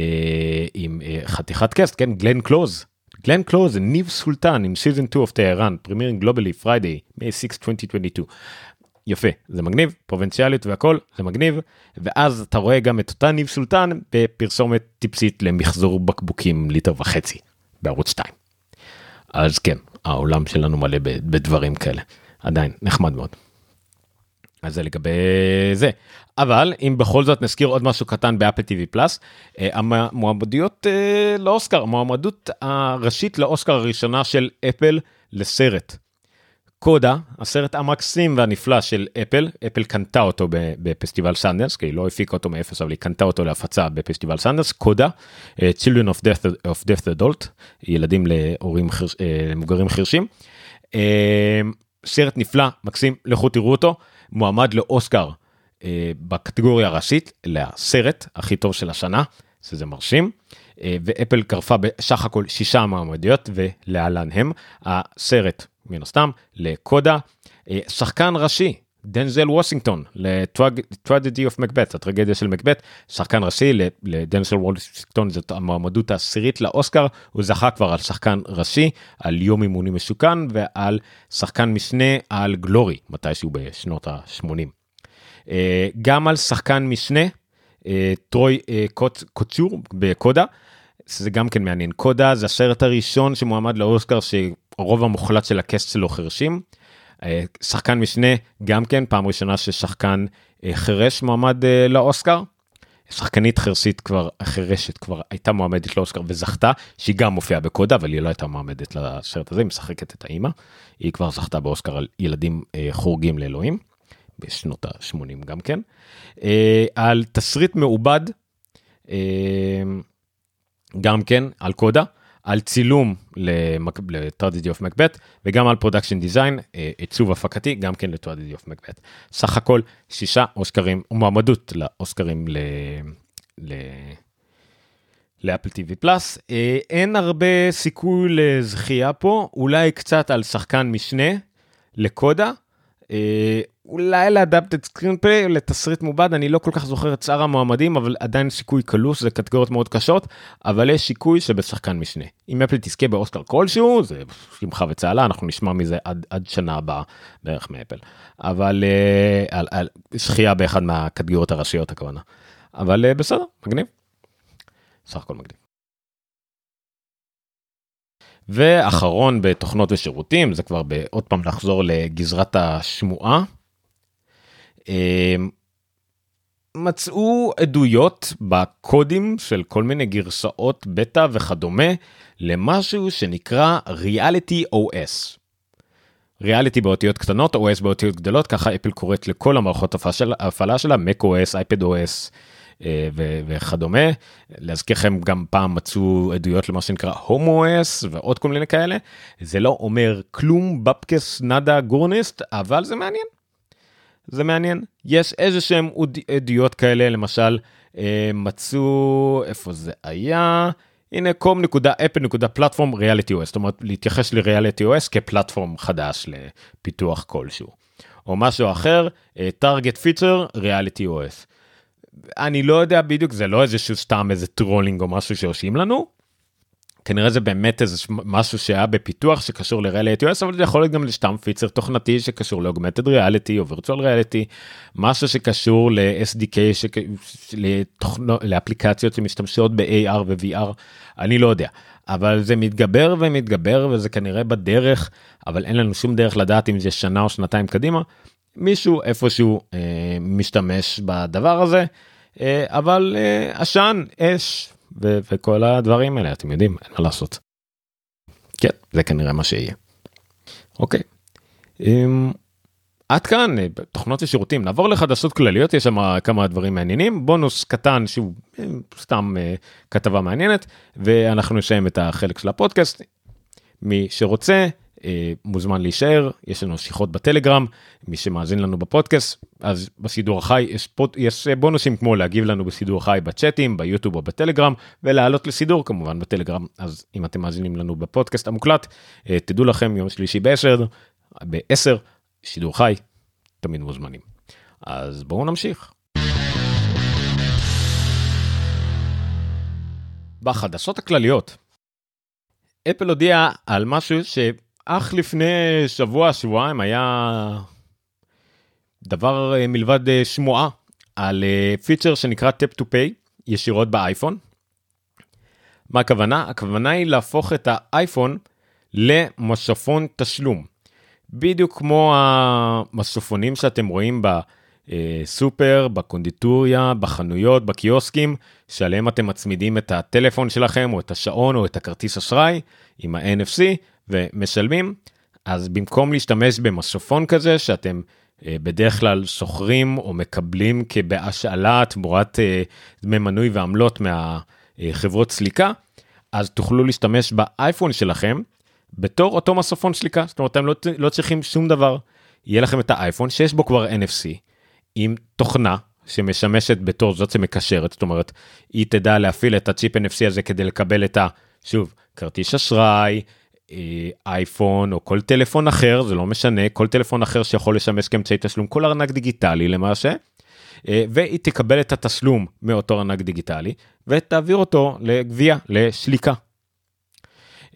עם חתיכת cast כן? גלן קלוז גלן קלוז ניב סולטן עם season 2 of Tehran premiering globally Friday May 6 2022 יפה זה מגניב פרובינציאלית והכל זה מגניב ואז אתה רואה גם את אותה ניב סולטן בפרסומת טיפשית למחזור בקבוקים ליטר וחצי בערוץ 2. אז כן העולם שלנו מלא בדברים כאלה עדיין נחמד מאוד. אז זה לגבי זה אבל אם בכל זאת נזכיר עוד משהו קטן באפל TV פלאס המועמדויות אה, לאוסקר המועמדות הראשית לאוסקר הראשונה של אפל לסרט. קודה, הסרט המקסים והנפלא של אפל, אפל קנתה אותו בפסטיבל סאנדנס, כי היא לא הפיקה אותו מאפס, אבל היא קנתה אותו להפצה בפסטיבל סאנדנס, קודה, אה, Children of Deaf, of Deaf Adult, ילדים להורים חרש, למבוגרים חירשים. סרט נפלא, מקסים, לכו תראו אותו, מועמד לאוסקר uh, בקטגוריה הראשית, לסרט הכי טוב של השנה, שזה מרשים. ואפל קרפה בסך הכל שישה מעמדיות ולהלן הם הסרט מן הסתם, לקודה, אה, שחקן ראשי, דנזל וושינגטון, ל-Tragedy of Macbeth, הטרגדיה של מקבט, שחקן ראשי לדנזל וושינגטון זאת המועמדות העשירית לאוסקר, הוא זכה כבר על שחקן ראשי, על יום אימוני משוכן ועל שחקן משנה על גלורי, מתישהו בשנות ה-80. אה, גם על שחקן משנה, אה, טרוי קוצ'ור בקודה, זה גם כן מעניין, קודה זה הסרט הראשון שמועמד לאוסקר הרוב המוחלט של הקסט שלו חרשים. אה, שחקן משנה גם כן פעם ראשונה ששחקן אה, חירש מועמד אה, לאוסקר. שחקנית חירשת כבר חירשת כבר הייתה מועמדת לאוסקר וזכתה שהיא גם מופיעה בקודה אבל היא לא הייתה מועמדת לסרט הזה היא משחקת את האימא. היא כבר זכתה באוסקר על ילדים חורגים לאלוהים בשנות ה-80 גם כן. על תסריט מעובד גם כן על קודה על צילום ל Tragedy of Macbeth וגם על production design, עיצוב הפקתי, גם כן ל Tragedy of Macbeth. סך הכל שישה אוסקרים, מועמדות לאוסקרים ל... ל... ל Apple TV Plus. אין הרבה סיכוי לזכייה פה, אולי קצת על שחקן משנה לקודה. אה, אולי ל adapted screenplay, לתסריט מעובד, אני לא כל כך זוכר את שאר המועמדים, אבל עדיין סיכוי קלוש, זה קטגוריות מאוד קשות, אבל יש סיכוי שבשחקן משנה. אם אפל תזכה באוסקר כלשהו, זה שמחה וצהלה, אנחנו נשמע מזה עד, עד שנה הבאה בערך מאפל. אבל uh, על, על שחייה באחד מהקטגוריות הראשיות הכוונה. אבל uh, בסדר, מגניב. סך הכל מגניב. ואחרון בתוכנות ושירותים, זה כבר עוד פעם לחזור לגזרת השמועה. אמ, מצאו עדויות בקודים של כל מיני גרסאות בטא וכדומה למשהו שנקרא Reality OS. ריאליטי באותיות קטנות, OS באותיות גדולות, ככה אפל קוראת לכל המערכות ההפעלה שלה, macOS, iPadOS, אה, וכדומה. להזכירכם גם פעם מצאו עדויות למה שנקרא הומו-אס ועוד כל מיני כאלה. זה לא אומר כלום בפקס נאדה גורניסט אבל זה מעניין. זה מעניין יש איזה שהם עדויות כאלה למשל אה, מצאו איפה זה היה. הנה platform reality OS זאת אומרת להתייחס ל reality OS כ platform חדש לפיתוח כלשהו. או משהו אחר target feature reality OS. אני לא יודע בדיוק זה לא איזה שהוא סתם איזה טרולינג או משהו שעושים לנו. כנראה זה באמת איזה משהו שהיה בפיתוח שקשור ל reality OS אבל זה יכול להיות גם לסתם feature תוכנתי שקשור ל augmented reality או virtual reality משהו שקשור ל-SDK שק... לתוכנו... לאפליקציות שמשתמשות ב-AR ו-VR אני לא יודע. אבל זה מתגבר ומתגבר וזה כנראה בדרך אבל אין לנו שום דרך לדעת אם זה שנה או שנתיים קדימה. מישהו איפשהו אה, משתמש בדבר הזה, אה, אבל אה, עשן, אש ו- וכל הדברים האלה, אתם יודעים, אין מה לעשות. כן, זה כנראה מה שיהיה. אוקיי. אה, עד כאן אה, תוכנות ושירותים נעבור לחדשות כלליות יש שם כמה דברים מעניינים בונוס קטן שהוא אה, סתם אה, כתבה מעניינת ואנחנו נסיים את החלק של הפודקאסט. מי שרוצה מוזמן להישאר יש לנו שיחות בטלגרם מי שמאזין לנו בפודקאסט אז בסידור החי יש, פוד, יש בונוסים כמו להגיב לנו בסידור החי בצ'אטים ביוטיוב או בטלגרם ולעלות לסידור כמובן בטלגרם אז אם אתם מאזינים לנו בפודקאסט המוקלט אה, תדעו לכם יום שלישי ב-10 ב-10 שידור חי תמיד מוזמנים אז בואו נמשיך. בחדשות הכלליות אפל הודיע על משהו ש... אך לפני שבוע שבועיים היה דבר אה, מלבד אה, שמועה על feature אה, שנקרא Tap to Pay ישירות באייפון. מה הכוונה? הכוונה היא להפוך את האייפון למשפון תשלום. בדיוק כמו המסופונים שאתם רואים בסופר, בקונדיטוריה, בחנויות, בקיוסקים, שעליהם אתם מצמידים את הטלפון שלכם או את השעון או את הכרטיס אשראי עם ה-NFC ומשלמים, אז במקום להשתמש במסופון כזה שאתם אה, בדרך כלל שוכרים או מקבלים כבהשאלה תמורת אה, דמי מנוי ועמלות מהחברות סליקה, אז תוכלו להשתמש באייפון שלכם בתור אותו מסופון סליקה, זאת אומרת אתם לא, לא צריכים שום דבר, יהיה לכם את האייפון שיש בו כבר NFC עם תוכנה שמשמשת בתור זאת שמקשרת, זאת אומרת היא תדע להפעיל את הצ'יפ NFC הזה כדי לקבל את ה... שוב, כרטיס אשראי, אייפון או כל טלפון אחר זה לא משנה כל טלפון אחר שיכול לשמש כאמצעי תשלום כל ארנק דיגיטלי למעשה. אה, והיא תקבל את התשלום מאותו ארנק דיגיטלי ותעביר אותו לגבייה לשליקה.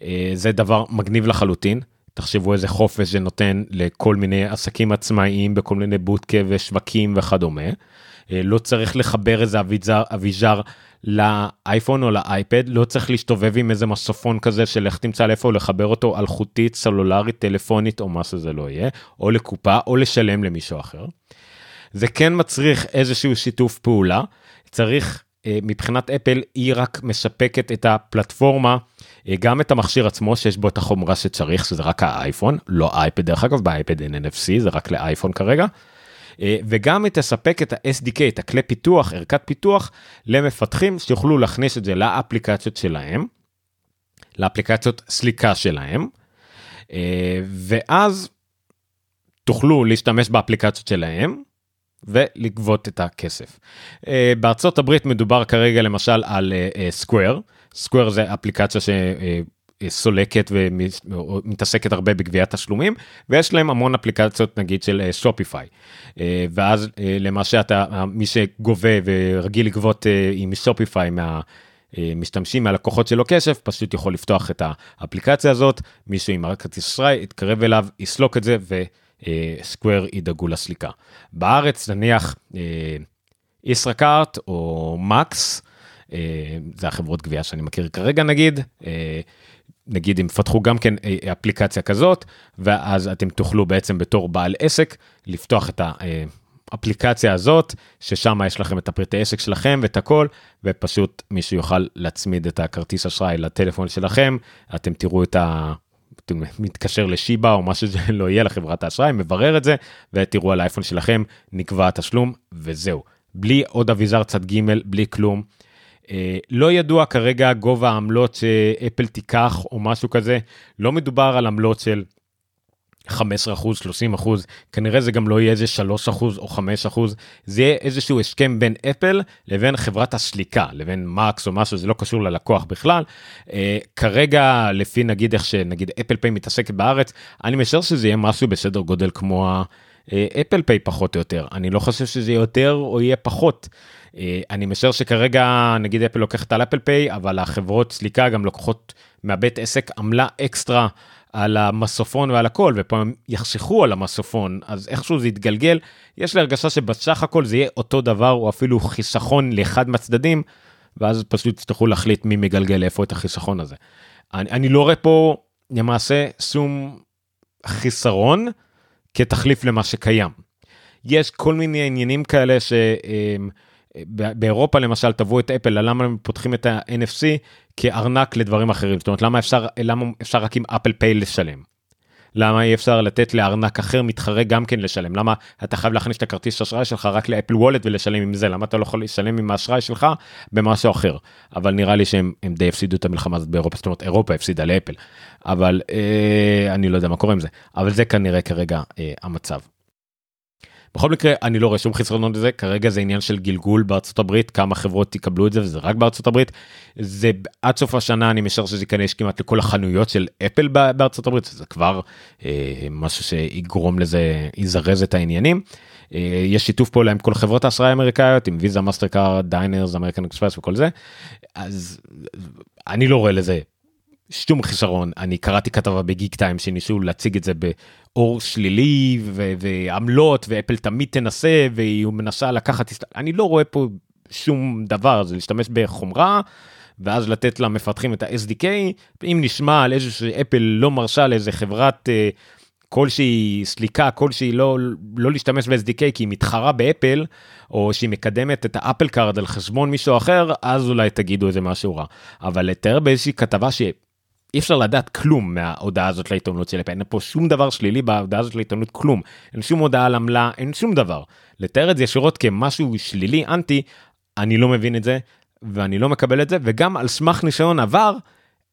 אה, זה דבר מגניב לחלוטין תחשבו איזה חופש זה נותן לכל מיני עסקים עצמאיים בכל מיני בודקה ושווקים וכדומה. לא צריך לחבר איזה אביזר, אביזר לאייפון או לאייפד לא צריך להסתובב עם איזה מסופון כזה של איך תמצא לאיפה לחבר אותו אלחוטית סלולרית טלפונית או מה שזה לא יהיה או לקופה או לשלם למישהו אחר. זה כן מצריך איזשהו שיתוף פעולה צריך אה, מבחינת אפל היא רק מספקת את הפלטפורמה אה, גם את המכשיר עצמו שיש בו את החומרה שצריך שזה רק האייפון לא אייפד דרך אגב באייפד אין NFC זה רק לאייפון כרגע. אה, וגם היא תספק את ה-SDK, את הכלי פיתוח, ערכת פיתוח, למפתחים שיוכלו להכניס את זה לאפליקציות שלהם. לאפליקציות סליקה שלהם, אה, ואז תוכלו להשתמש באפליקציות שלהם ולגבות את הכסף. אה, בארצות הברית מדובר כרגע למשל על סקוואר, סקוואר זה אפליקציה ש... סולקת ומתעסקת הרבה בגביית תשלומים ויש להם המון אפליקציות נגיד של שופיפיי אה, ואז אה, למעשה אתה מי שגובה ורגיל לגבות אה, עם שופיפיי מה. משתמשים מהלקוחות שלו כסף פשוט יכול לפתוח את האפליקציה הזאת מישהו עם כרטיס אשראי יתקרב אליו יסלוק את זה וסקוואר ידאגו לסליקה. בארץ נניח ישראכרט או מקס זה החברות גבייה שאני מכיר כרגע נגיד נגיד אם פתחו גם כן אה, אפליקציה כזאת ואז אתם תוכלו בעצם בתור בעל עסק לפתוח את האפליקציה הזאת ששם יש לכם את הפרטי עסק שלכם ואת הכל ופשוט מישהו יוכל להצמיד את הכרטיס אשראי לטלפון שלכם אתם תראו את ה... מתקשר לשיבא או מה שזה לא יהיה לחברת האשראי מברר את זה ותראו על האייפון שלכם נקבע התשלום וזהו בלי עוד אביזר צד ג' בלי כלום. אה, לא ידוע כרגע גובה העמלות שאפל תיקח או משהו כזה, לא מדובר על עמלות של 15 אחוז, 30 אחוז, כנראה זה גם לא יהיה איזה 3 אחוז או 5 אחוז, זה יהיה איזשהו הסכם בין אפל לבין חברת הסליקה, לבין מקס או משהו, זה לא קשור ללקוח בכלל. אה, כרגע, לפי נגיד איך שנגיד Apple Pay מתעסקת בארץ, אני משער שזה יהיה משהו בסדר גודל כמו ה Apple Pay פחות או יותר, אני לא חושב שזה יותר או יהיה פחות. אה, אני משער שכרגע נגיד אפל לוקחת על Apple Pay אבל החברות סליקה גם לוקחות מהבית עסק עמלה אקסטרה על המסופון ועל הכל ופה הם יחסכו על המסופון אז איכשהו זה יתגלגל יש לי הרגשה שבסך הכל זה יהיה אותו דבר או אפילו חיסכון לאחד מהצדדים ואז פשוט יצטרכו להחליט מי מגלגל איפה את החיסכון הזה. אני, אני לא רואה פה למעשה שום חיסרון כתחליף למה שקיים. יש כל מיני עניינים כאלה ש... באירופה למשל תבעו את אפל למה הם פותחים את ה-NFC כארנק לדברים אחרים. זאת אומרת למה אפשר למה אפשר רק עם אפל פיי לשלם. למה אי אפשר לתת לארנק אחר מתחרה גם כן לשלם? למה אתה חייב להכניס את הכרטיס אשראי שלך רק לאפל וולט ולשלם עם זה? למה אתה לא יכול לשלם עם האשראי שלך במשהו אחר? אבל נראה לי שהם די הפסידו את המלחמה הזאת באירופה. זאת אומרת אירופה הפסידה לאפל. אבל אה, אני לא יודע מה קורה עם זה. אבל זה כנראה כרגע אה, המצב. בכל מקרה אני לא רואה שום חסרונות לזה. כרגע זה עניין של גלגול בארצות הברית כמה חברות יקבלו את זה וזה רק בארצות הברית. זה עד סוף השנה אני משער שזה ייכנס כמעט לכל החנויות של אפל בארצות הברית זה כבר אה, משהו שיגרום לזה יזרז את העניינים. אה, יש שיתוף פעולה עם כל חברות האשראי האמריקאיות עם ויזה מאסטר קארד דיינרס אמריקן אקספרס וכל זה. אז אני לא רואה לזה שום חיסרון. אני קראתי כתבה בגיק טיים שניסו להציג את זה באור שלילי ו- ועמלות ואפל תמיד תנסה והיא מנסה לקחת אני לא רואה פה שום דבר זה להשתמש בחומרה ואז לתת למפתחים את ה-SDK אם נשמע על איזה שאפל לא מרשה לאיזה חברת אה, כלשהי סליקה כלשהי לא לא להשתמש ב-SDK כי היא מתחרה באפל או שהיא מקדמת את ה Apple Card על חשבון מישהו אחר אז אולי תגידו איזה משהו רע. אבל לתאר באיזושהי כתבה ש... אי אפשר לדעת כלום מההודעה הזאת לעיתונות של אפל, אין פה שום דבר שלילי בהודעה הזאת לעיתונות כלום, אין שום הודעה על עמלה, אין שום דבר. לתאר את זה ישירות כמשהו שלילי אנטי, אני לא מבין את זה, ואני לא מקבל את זה, וגם על סמך ניסיון עבר,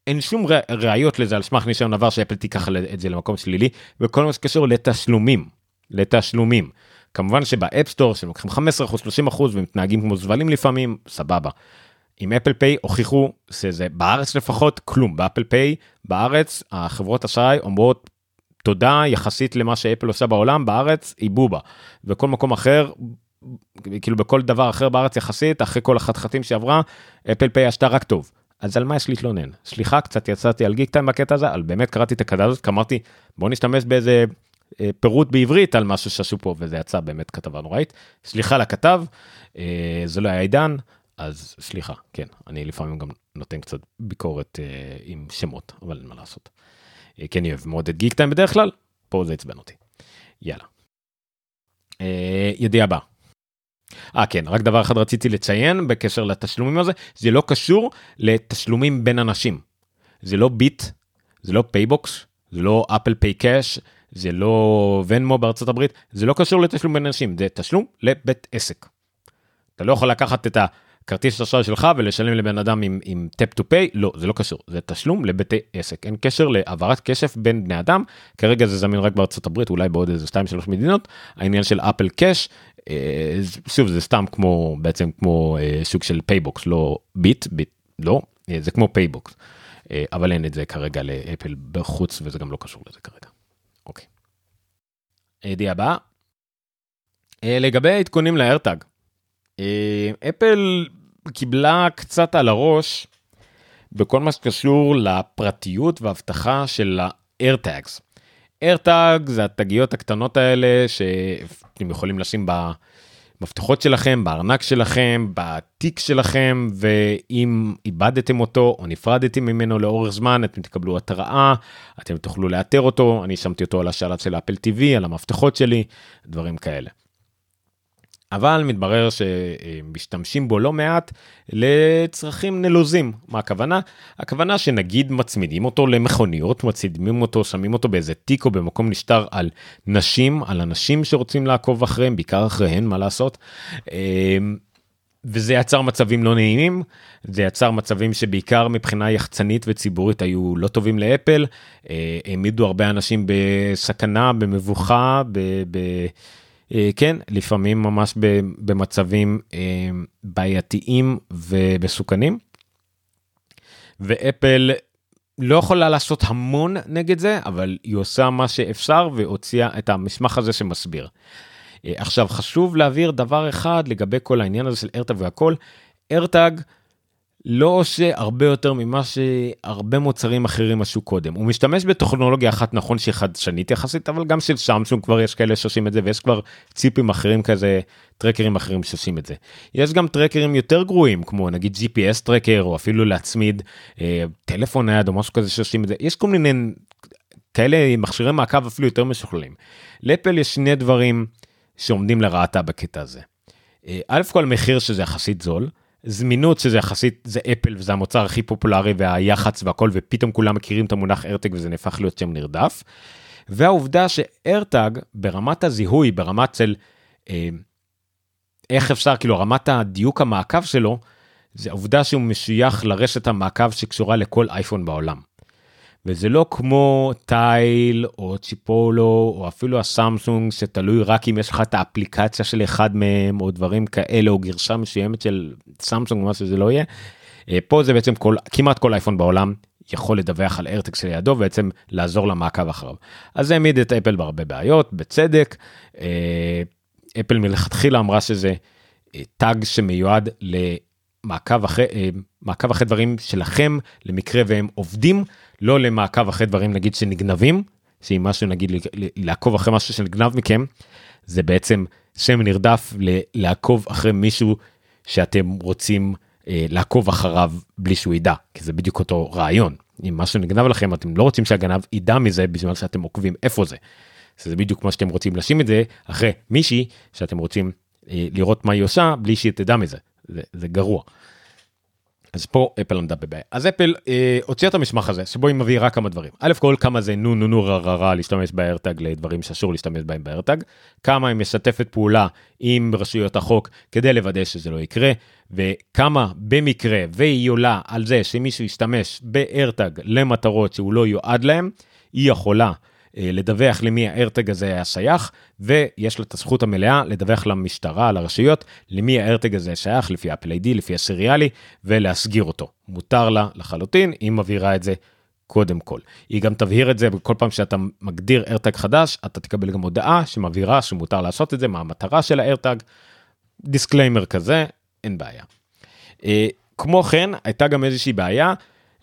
אין שום ראיות לזה על סמך ניסיון עבר שאפל תיקח את זה למקום שלילי, וכל מה שקשור לתשלומים, לתשלומים. כמובן שב App Store שהם לוקחים 15% 30% ומתנהגים כמו זבלים לפעמים, סבבה. עם Apple Pay הוכיחו שזה בארץ לפחות כלום. ב Apple Pay בארץ החברות אשראי אומרות תודה יחסית למה שאפל עושה בעולם בארץ היא בובה. וכל מקום אחר כאילו בכל דבר אחר בארץ יחסית אחרי כל החתחתים שעברה אפל פיי עשתה רק טוב. אז על מה יש להתלונן? סליחה קצת יצאתי על גיק טיים בקטע הזה על באמת קראתי את הכתבה הזאת אמרתי בוא נשתמש באיזה אה, פירוט בעברית על משהו שעשו פה וזה יצא באמת כתבה נוראית. סליחה לכתב אה, זה לא היה עידן אז סליחה, כן, אני לפעמים גם נותן קצת ביקורת אה, עם שמות, אבל אין מה לעשות. אה, כי אני אוהב מאוד את גיק טיים בדרך כלל, פה זה עצבן אותי. יאללה. אה, ידיעה הבאה. אה כן, רק דבר אחד רציתי לציין בקשר לתשלומים הזה, זה לא קשור לתשלומים בין אנשים. זה לא ביט, זה לא PayBox, זה לא Apple Pay Cash, זה לא Venmo בארצות הברית, זה לא קשור לתשלום בין אנשים, זה תשלום לבית עסק. אתה לא יכול לקחת את ה... כרטיס אשראי שלך ולשלם לבן אדם עם, עם Tap to Pay, לא, זה לא קשור, זה תשלום לבתי עסק, אין קשר להעברת כסף בין בני אדם, כרגע זה זמין רק בארצות הברית, אולי בעוד איזה 2-3 מדינות, העניין של Apple Cash, אה, שוב זה סתם כמו בעצם כמו אה, סוג של PayBox, לא ביט, ביט, לא, אה, זה כמו PayBox, אה, אבל אין את זה כרגע לאפל בחוץ וזה גם לא קשור לזה כרגע. אוקיי. הידיעה הבאה, אה, לגבי העדכונים לאיירטאג. אה, אפל קיבלה קצת על הראש בכל מה שקשור לפרטיות והאבטחה של ה-AirTags. AirTag זה התגיות הקטנות האלה שאתם יכולים לשים במפתחות שלכם, בארנק שלכם, בתיק שלכם, ואם איבדתם אותו או נפרדתם ממנו לאורך זמן, אתם תקבלו התראה, אתם תוכלו לאתר אותו, אני שמתי אותו על השלט של אפל TV, על המפתחות שלי, דברים כאלה. אבל מתברר שמשתמשים בו לא מעט לצרכים נלוזים. מה הכוונה? הכוונה שנגיד מצמידים אותו למכוניות, מצמידים אותו, שמים אותו באיזה תיק או במקום נשטר על נשים, על אנשים שרוצים לעקוב אחריהם, בעיקר אחריהן, מה לעשות. אמ, וזה יצר מצבים לא נעימים, זה יצר מצבים שבעיקר מבחינה יחצנית וציבורית היו לא טובים לאפל, אה, העמידו הרבה אנשים בסכנה, במבוכה, ב... ב כן, לפעמים ממש במצבים אה, בעייתיים ומסוכנים. ואפל לא יכולה לעשות המון נגד זה, אבל היא עושה מה שאפשר והוציאה את המסמך הזה שמסביר. אה, עכשיו חשוב להבהיר דבר אחד לגבי כל העניין הזה של ארטאג והכל. AirTag לא עושה הרבה יותר ממה שהרבה מוצרים אחרים עשו קודם. הוא משתמש בטכנולוגיה אחת נכון שהיא חדשנית יחסית, אבל גם של סמסונג כבר יש כאלה שעושים את זה, ויש כבר צ'יפים אחרים כזה, trackerים אחרים שעושים את זה. יש גם trackerים יותר גרועים, כמו נגיד GPS tracker, או אפילו להצמיד אה, טלפון נייד או משהו כזה שעושים את זה. יש כל מיני כאלה מכשירי מעקב אפילו יותר משוכללים. לאפל יש שני דברים שעומדים לרעתה בקטע הזה. אה, א' כל מחיר שזה יחסית זול. זמינות שזה יחסית זה אפל וזה המוצר הכי פופולרי והיח"צ והכל ופתאום כולם מכירים את המונח ארטג וזה נהפך להיות שם נרדף. והעובדה שארטג ברמת הזיהוי ברמת של אה, איך אפשר כאילו רמת הדיוק המעקב שלו זה עובדה שהוא משוייך לרשת המעקב שקשורה לכל אייפון בעולם. וזה לא כמו טייל או צ'יפולו או אפילו הסמסונג שתלוי רק אם יש לך את האפליקציה של אחד מהם או דברים כאלה או גרשה מסוימת של סמסונג מה שזה לא יהיה. אה, פה זה בעצם כל כמעט כל אייפון בעולם יכול לדווח על ארטקס שלידו ובעצם לעזור למעקב אחריו. אז זה העמיד את אפל בהרבה בעיות בצדק. אה, אפל מלכתחילה אמרה שזה טאג אה, שמיועד למעקב אחרי מעקב אחרי דברים שלכם למקרה והם עובדים לא למעקב אחרי דברים נגיד שנגנבים, שאם משהו נגיד לעקוב אחרי משהו שנגנב מכם, זה בעצם שם נרדף לעקוב אחרי מישהו שאתם רוצים אה, לעקוב אחריו בלי שהוא ידע, כי זה בדיוק אותו רעיון. אם משהו נגנב לכם אתם לא רוצים שהגנב ידע מזה בזמן שאתם עוקבים איפה זה. זה בדיוק כמו שאתם רוצים לשים את זה אחרי מישהי שאתם רוצים אה, לראות מה היא עושה בלי שהיא תדע מזה. זה, זה גרוע. אז פה אפל עמדה בבעיה. אז אפל אה, הוציאה את המשמח הזה שבו היא מבהירה כמה דברים. א' כל כמה זה נו נו נו רע רע רע להשתמש באיירטג לדברים שאסור להשתמש בהם באיירטג. כמה היא משתפת פעולה עם רשויות החוק כדי לוודא שזה לא יקרה. וכמה במקרה והיא עולה על זה שמישהו ישתמש באיירטג למטרות שהוא לא יועד להם, היא יכולה לדווח למי הארטג הזה היה שייך, ויש לה את הזכות המלאה לדווח למשטרה, לרשויות, למי הארטג הזה שייך, לפי אפל איי-די, לפי הסריאלי, ולהסגיר אותו. מותר לה לחלוטין, היא מבהירה את זה קודם כל. היא גם תבהיר את זה בכל פעם שאתה מגדיר AirTag חדש, אתה תקבל גם הודעה שמבהירה שמותר לעשות את זה, מה המטרה של ה AirTag, disclaimer כזה, אין בעיה. אה, כמו כן, הייתה גם איזושהי בעיה,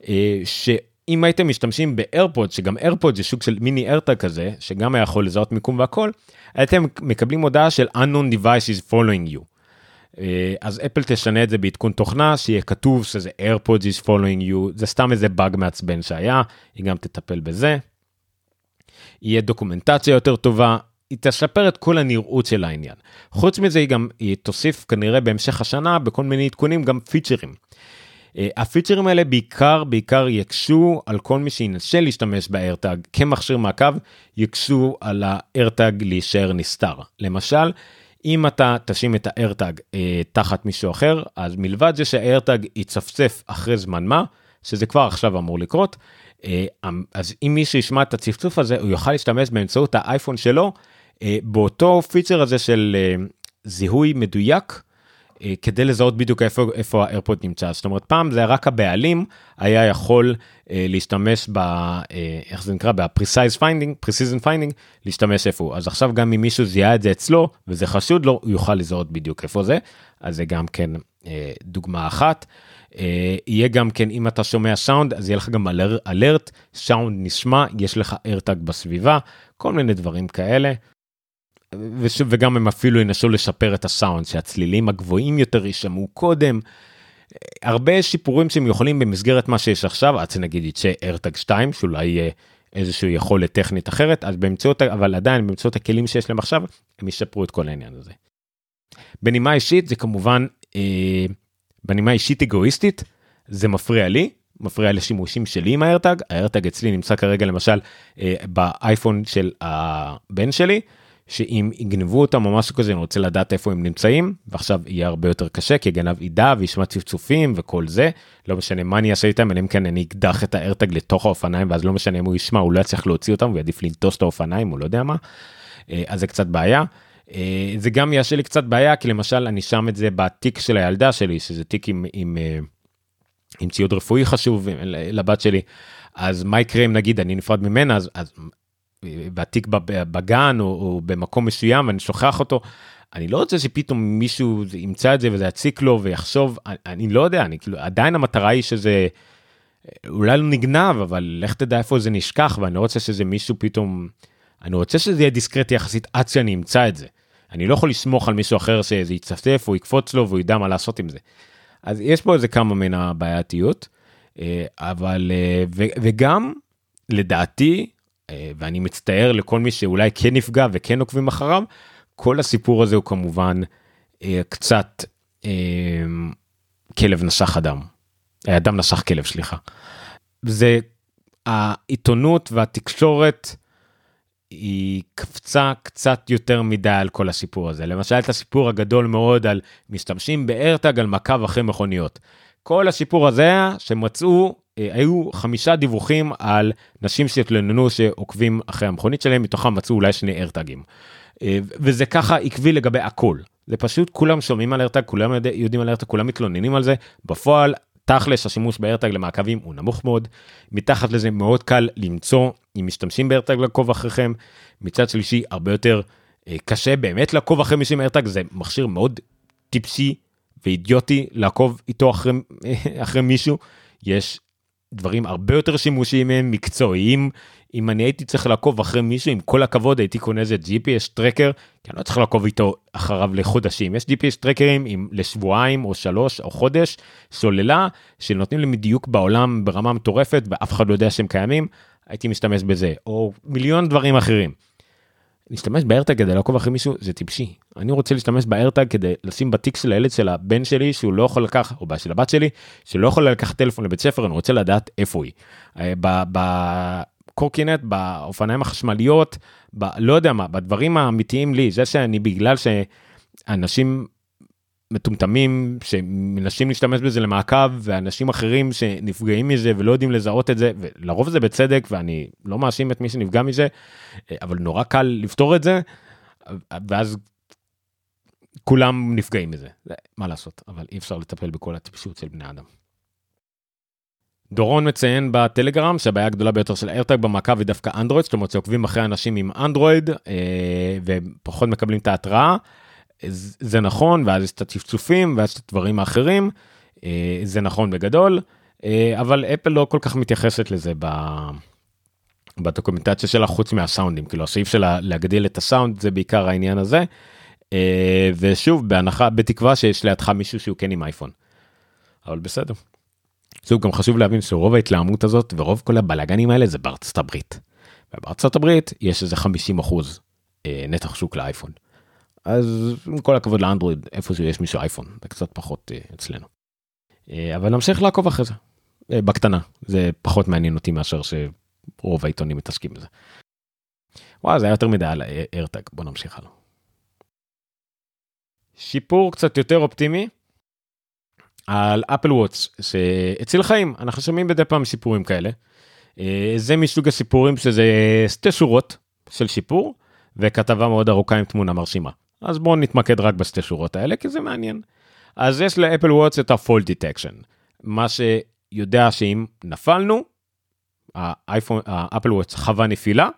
אה, ש... אם הייתם משתמשים ב AirPod שגם AirPod זה סוג של מיני AirTag כזה שגם היה יכול לזהות מיקום והכל הייתם מקבלים הודעה של unknown device is following you. אה, אז אפל תשנה את זה בעדכון תוכנה שיהיה כתוב שזה AirPods is following you זה סתם איזה באג מעצבן שהיה היא גם תטפל בזה. יהיה דוקומנטציה יותר טובה היא תשפר את כל הנראות של העניין. חוץ מזה היא גם היא תוסיף כנראה בהמשך השנה בכל מיני עדכונים גם פיצ'רים. אה, הפיצ'רים האלה בעיקר בעיקר יקשו על כל מי שינסה להשתמש באיירטאג כמכשיר מעקב יקשו על האיירטאג להישאר נסתר. למשל אם אתה תשים את האיירטאג אה, תחת מישהו אחר, אז מלבד זה שהאיירטאג יצפצף אחרי זמן מה, שזה כבר עכשיו אמור לקרות, אה, אז אם מישהו ישמע את הצפצוף הזה, הוא יוכל להשתמש באמצעות האייפון שלו, אה, באותו פיצ'ר הזה של אה, זיהוי מדויק, כדי לזהות בדיוק איפה, איפה האיירפוד נמצא. זאת אומרת, פעם זה רק הבעלים היה יכול אה, להשתמש ב... אה, איך זה נקרא? ב-precise finding, precision finding, להשתמש איפה הוא. אז עכשיו גם אם מישהו זיהה את זה אצלו וזה חשוד לו, הוא יוכל לזהות בדיוק איפה זה. אז זה גם כן אה, דוגמה אחת. אה, יהיה גם כן, אם אתה שומע סאונד, אז יהיה לך גם אלרט, סאונד נשמע, יש לך איירטאג בסביבה, כל מיני דברים כאלה. ושוב, וגם הם אפילו ינסו לשפר את הסאונד, שהצלילים הגבוהים יותר יישמעו קודם. הרבה שיפורים שהם יכולים במסגרת מה שיש עכשיו, עד שנגיד יצא AirTag 2, שאולי יהיה איזושהי יכולת טכנית אחרת, אז באמצעות, אבל עדיין באמצעות הכלים שיש להם עכשיו, הם ישפרו את כל העניין הזה. בנימה אישית זה כמובן, אה, בנימה אישית אגואיסטית, זה מפריע לי, מפריע לשימושים שלי עם האיירטאג, האיירטאג אצלי נמצא כרגע למשל אה, באייפון של הבן שלי, שאם יגנבו אותם או משהו כזה אני רוצה לדעת איפה הם נמצאים ועכשיו יהיה הרבה יותר קשה כי הגנב ידע וישמע צפצופים וכל זה לא משנה מה אני אעשה איתם אלא אם כן אני אקדח את הארטג לתוך האופניים ואז לא משנה אם הוא ישמע הוא לא יצליח להוציא אותם ויעדיף לנטוס את האופניים הוא לא יודע מה. אה, אז זה קצת בעיה. אה, זה גם יעשה לי קצת בעיה כי למשל אני שם את זה בתיק של הילדה שלי שזה תיק עם, עם, אה, עם ציוד רפואי חשוב לבת שלי אז מה יקרה אם נגיד אני נפרד ממנה אז, אז והתיק בגן או, או במקום מסוים ואני שוכח אותו. אני לא רוצה שפתאום מישהו ימצא את זה וזה יציק לו ויחשוב אני, אני לא יודע אני כאילו עדיין המטרה היא שזה אולי לא נגנב אבל לך תדע איפה זה נשכח ואני לא רוצה שזה מישהו פתאום אני רוצה שזה יהיה דיסקרטי יחסית עד שאני אמצא את זה. אני לא יכול לסמוך על מישהו אחר שזה יצפצף או יקפוץ לו והוא ידע מה לעשות עם זה. אז יש פה איזה כמה מן הבעייתיות אה, אבל אה, וגם לדעתי ואני מצטער לכל מי שאולי כן נפגע וכן עוקבים אחריו, כל הסיפור הזה הוא כמובן אה, קצת אה, כלב נשך אדם. אדם נשך כלב, סליחה. זה העיתונות והתקשורת היא קפצה קצת יותר מדי על כל הסיפור הזה. למשל את הסיפור הגדול מאוד על משתמשים בארטג על מעקב אחרי מכוניות. כל הסיפור הזה שמצאו אה, היו חמישה דיווחים על נשים שהתלוננו שעוקבים אחרי המכונית שלהם, מתוכם מצאו אולי שני ארטגים. אה, וזה ככה עקבי לגבי הכל. זה פשוט כולם שומעים על ארטג, כולם יודעים על ארטג, כולם מתלוננים על זה. בפועל, תכלס השימוש בארטג למעקבים הוא נמוך מאוד. מתחת לזה מאוד קל למצוא אם משתמשים בארטג לעקוב אחריכם. מצד שלישי, הרבה יותר אה, קשה באמת לעקוב אחרי מישהו עם ארטג, זה מכשיר מאוד טיפשי ואידיוטי לעקוב איתו אחרי, אחרי מישהו. יש דברים הרבה יותר שימושיים מהם, מקצועיים. אם אני הייתי צריך לעקוב אחרי מישהו, עם כל הכבוד הייתי קונה איזה GPS טרקר, כי אני לא צריך לעקוב איתו אחריו לחודשים. יש GPS טרקרים עם לשבועיים או שלוש או חודש, סוללה, שנותנים לי מדיוק בעולם ברמה מטורפת ואף אחד לא יודע שהם קיימים, הייתי משתמש בזה, או מיליון דברים אחרים. להשתמש באיירטג כדי לעקוב אחרי מישהו זה טיפשי. אני רוצה להשתמש באיירטג כדי לשים בתיק של הילד של הבן שלי שהוא לא יכול לקחת, או של הבת שלי, שלא יכול לקחת טלפון לבית ספר, אני רוצה לדעת איפה היא. אה, בקורקינט, באופניים החשמליות, ב, לא יודע מה, בדברים האמיתיים לי, זה שאני בגלל שאנשים מטומטמים שמנסים להשתמש בזה למעקב ואנשים אחרים שנפגעים מזה ולא יודעים לזהות את זה ולרוב זה בצדק ואני לא מאשים את מי שנפגע מזה אבל נורא קל לפתור את זה ואז כולם נפגעים מזה מה לעשות אבל אי אפשר לטפל בכל הטיפשות של בני אדם. דורון מציין בטלגרם שהבעיה הגדולה ביותר של איירטג במעקב היא דווקא אנדרואיד, זאת אומרת שעוקבים אחרי אנשים עם אנדרואיד אה, ופחות מקבלים את ההתראה. זה נכון ואז יש את הצפצופים ואז את הדברים האחרים אה, זה נכון בגדול אה, אבל אפל לא כל כך מתייחסת לזה ב... בדוקומנטציה שלה חוץ מהסאונדים כאילו הסעיף שלה להגדיל את הסאונד זה בעיקר העניין הזה אה, ושוב בהנחה בתקווה שיש לידך מישהו שהוא כן עם אייפון. אבל בסדר. שוב גם חשוב להבין שרוב ההתלהמות הזאת ורוב כל הבלאגנים האלה זה בארצות הברית. ובארצות הברית יש איזה 50 אחוז נתח שוק לאייפון. אז עם כל הכבוד לאנדרואיד איפה שיש מישהו אייפון זה קצת פחות uh, אצלנו. Uh, אבל נמשיך לעקוב אחרי זה uh, בקטנה זה פחות מעניין אותי מאשר שרוב העיתונים מתעסקים בזה. וואי זה היה יותר מדי על איירטג בוא נמשיך הלאה. שיפור קצת יותר אופטימי על אפל וואטס שהציל חיים אנחנו שומעים בדי פעם סיפורים כאלה. אה, זה מסוג הסיפורים שזה שתי שורות של שיפור וכתבה מאוד ארוכה עם תמונה מרשימה. אז בואו נתמקד רק בשתי שורות האלה כי זה מעניין. אז יש לאפל וואטס את ה-fall detection, מה שיודע שאם נפלנו, האפל וואטס חווה נפילה,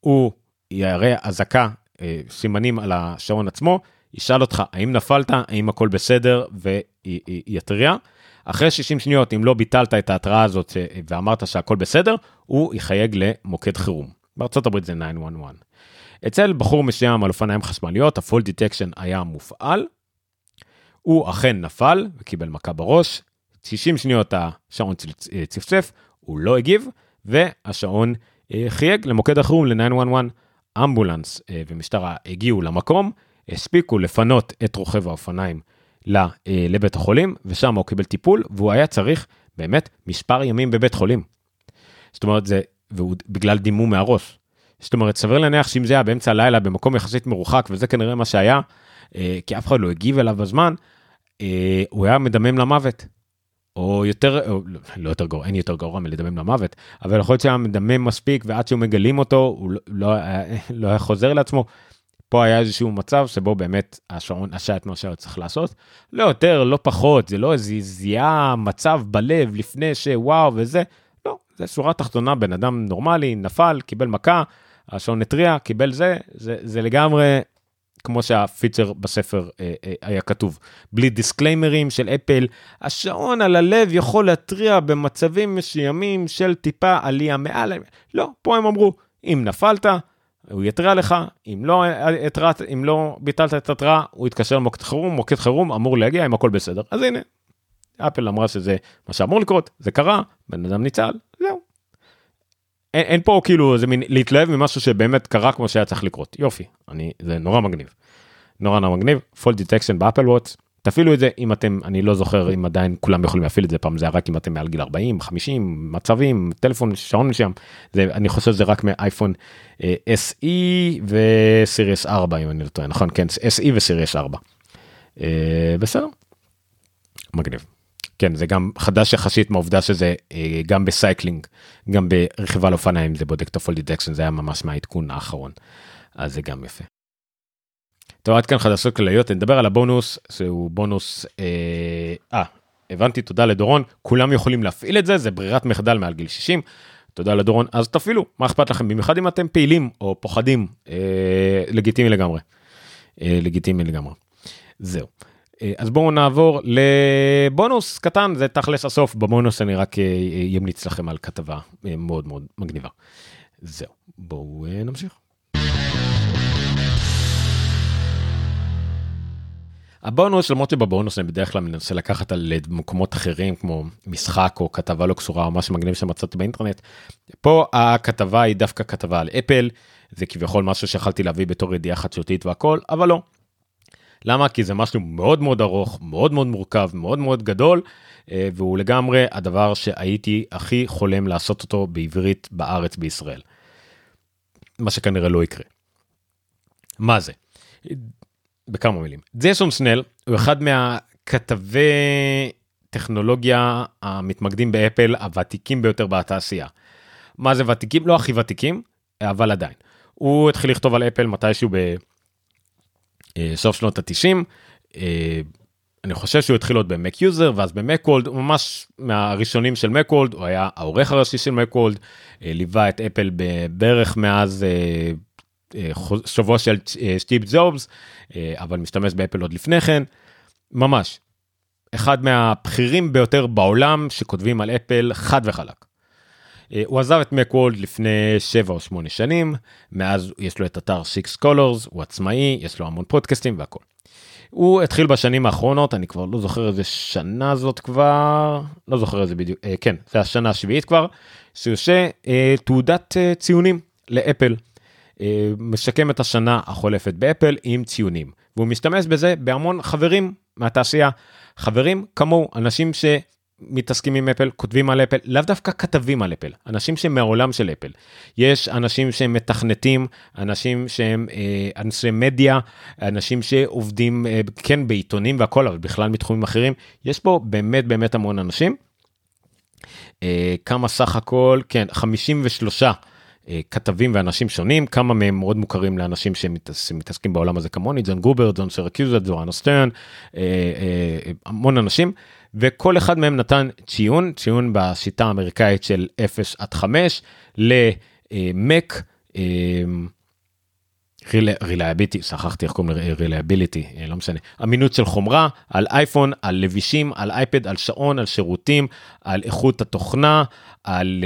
הוא יראה אזעקה, אה, סימנים על השעון עצמו, ישאל אותך האם נפלת, האם הכל בסדר, ויתריע. אחרי 60 שניות, אם לא ביטלת את ההתראה הזאת ואמרת שהכל בסדר, הוא יחייג למוקד חירום. הברית זה 911. אצל בחור מסוים על אופניים חשמליות, ה-fall detection היה מופעל, הוא אכן נפל וקיבל מכה בראש, 60 שניות השעון צפצף, הוא לא הגיב, והשעון אה, חייג למוקד החירום ל-911. אמבולנס אה, ומשטרה הגיעו למקום, הספיקו לפנות את רוכב האופניים אה, לבית החולים, ושם הוא קיבל טיפול, והוא היה צריך באמת מספר ימים בבית חולים. זאת אומרת, זה, והוא בגלל דימום מהראש. זאת אומרת, סביר להניח שאם זה היה באמצע הלילה במקום יחסית מרוחק, וזה כנראה מה שהיה, כי אף אחד לא הגיב אליו בזמן, הוא היה מדמם למוות. או יותר, או לא, יותר גרוע, אין יותר גרוע מלדמם למוות, אבל יכול להיות שהיה מדמם מספיק ועד שהוא מגלים אותו הוא לא, לא, לא היה חוזר לעצמו. פה היה איזשהו מצב שבו באמת השעון עשה את מה שהיה צריך לעשות. לא יותר, לא פחות, זה לא איזה זיהה מצב בלב לפני שוואו וזה, לא, זה שורה תחתונה, בן אדם נורמלי, נפל, קיבל מכה, השעון התריע, קיבל זה, זה, זה לגמרי כמו שהפיצ'ר בספר אה, אה, היה כתוב, בלי דיסקליימרים של אפל, השעון על הלב יכול להתריע במצבים מסוימים של טיפה עלייה מעל, לא, פה הם אמרו, אם נפלת, הוא יתריע לך, אם לא, התרעת, אם לא ביטלת את ההתראה, הוא יתקשר למוקד חירום, מוקד חירום אמור להגיע אם הכל בסדר. אז הנה, אפל אמרה שזה מה שאמור לקרות, זה קרה, בן אדם ניצל, זהו. אין, אין פה כאילו זה מין להתלהב ממשהו שבאמת קרה כמו שהיה צריך לקרות יופי אני זה נורא מגניב. נורא נורא מגניב fall detection ב Apple Watch תפעילו את זה אם אתם אני לא זוכר אם עדיין כולם יכולים להפעיל את זה פעם זה רק אם אתם מעל גיל 40 50 מצבים טלפון שעון משם זה אני חושב שזה רק מאייפון אה, SE ו series 4 אם אני לא טועה נכון כן SE ו series 4. אה, בסדר. מגניב. כן זה גם חדש יחסית מהעובדה שזה אה, גם ב cycling גם ברכיבה על אופניים זה בודק את ה fall detection זה היה ממש מהעדכון האחרון אז זה גם יפה. טוב עד כאן חדשות כלליות נדבר על הבונוס שהוא בונוס אה, אה הבנתי תודה לדורון כולם יכולים להפעיל את זה זה ברירת מחדל מעל גיל 60 תודה לדורון אז תפעילו מה אכפת לכם במיוחד אם אתם פעילים או פוחדים אה, לגיטימי לגמרי. אה, לגיטימי לגמרי. זהו. אה, אז בואו נעבור לבונוס קטן זה תכלס הסוף בבונוס אני רק אמליץ לכם על כתבה מאוד מאוד מגניבה. זהו בואו נמשיך. הבונוס למרות שבבונוס אני בדרך כלל מנסה לקחת על מקומות אחרים כמו משחק או כתבה לא קשורה או משהו מגניב שמצאתי באינטרנט. פה הכתבה היא דווקא כתבה על אפל זה כביכול משהו שיכלתי להביא בתור ידיעה חדשותית והכל אבל לא למה? כי זה משהו מאוד מאוד ארוך, מאוד מאוד מורכב, מאוד מאוד גדול, אה, והוא לגמרי הדבר שהייתי הכי חולם לעשות אותו בעברית בארץ בישראל. מה שכנראה לא יקרה. מה זה? בכמה מילים. ג'ייסון סנל הוא אחד מהכתבי טכנולוגיה המתמקדים באפל הוותיקים ביותר בתעשייה. מה זה ותיקים? לא הכי ותיקים, אבל עדיין. הוא התחיל לכתוב על אפל מתישהו ב... אה, סוף שנות התשעים. אה, אני חושב שהוא התחיל עוד ב MacUser ואז ב Macworld הוא ממש מהראשונים של Macworld הוא היה העורך הראשי של Macworld אה, ליווה את אפל בערך מאז שובו של סטיב ג'ובס אבל משתמש באפל עוד לפני כן ממש אחד מהבכירים ביותר בעולם שכותבים על אפל חד וחלק. אה, הוא עזב את מקוולד לפני 7 או 8 שנים, מאז יש לו את אתר 6 colors, הוא עצמאי, יש לו המון פודקאסטים והכל. הוא התחיל בשנים האחרונות, אני כבר לא זוכר איזה שנה זאת כבר, לא זוכר איזה בדיוק, אה, כן, זה השנה השביעית כבר, עושה אה, תעודת אה, ציונים לאפל. אה, משקם את השנה החולפת באפל עם ציונים, והוא משתמש בזה בהמון חברים מהתעשייה, חברים כמוהו, אנשים ש... מתעסקים עם אפל, כותבים על אפל, לאו דווקא כתבים על אפל, אנשים שהם מהעולם של אפל. יש אנשים שהם מתכנתים, אנשים שהם אה, אנשי מדיה, אנשים שעובדים אה, כן בעיתונים והכל, אבל בכלל מתחומים אחרים. יש פה באמת באמת המון אנשים. אה, כמה סך הכל, כן, 53 אה, כתבים ואנשים שונים, כמה מהם מאוד מוכרים לאנשים שמתעסקים בעולם הזה כמוני, ג'ון גרובר, ג'ון סירקוזה, ג'ואנה סטרן, אה, אה, המון אנשים, וכל אחד מהם נתן ציון, ציון בשיטה האמריקאית של 0 עד 5 למק. reliability, שכחתי איך קוראים ל reliability, לא משנה, אמינות של חומרה, על אייפון, על לבישים, על אייפד, על שעון, על שירותים, על איכות התוכנה, על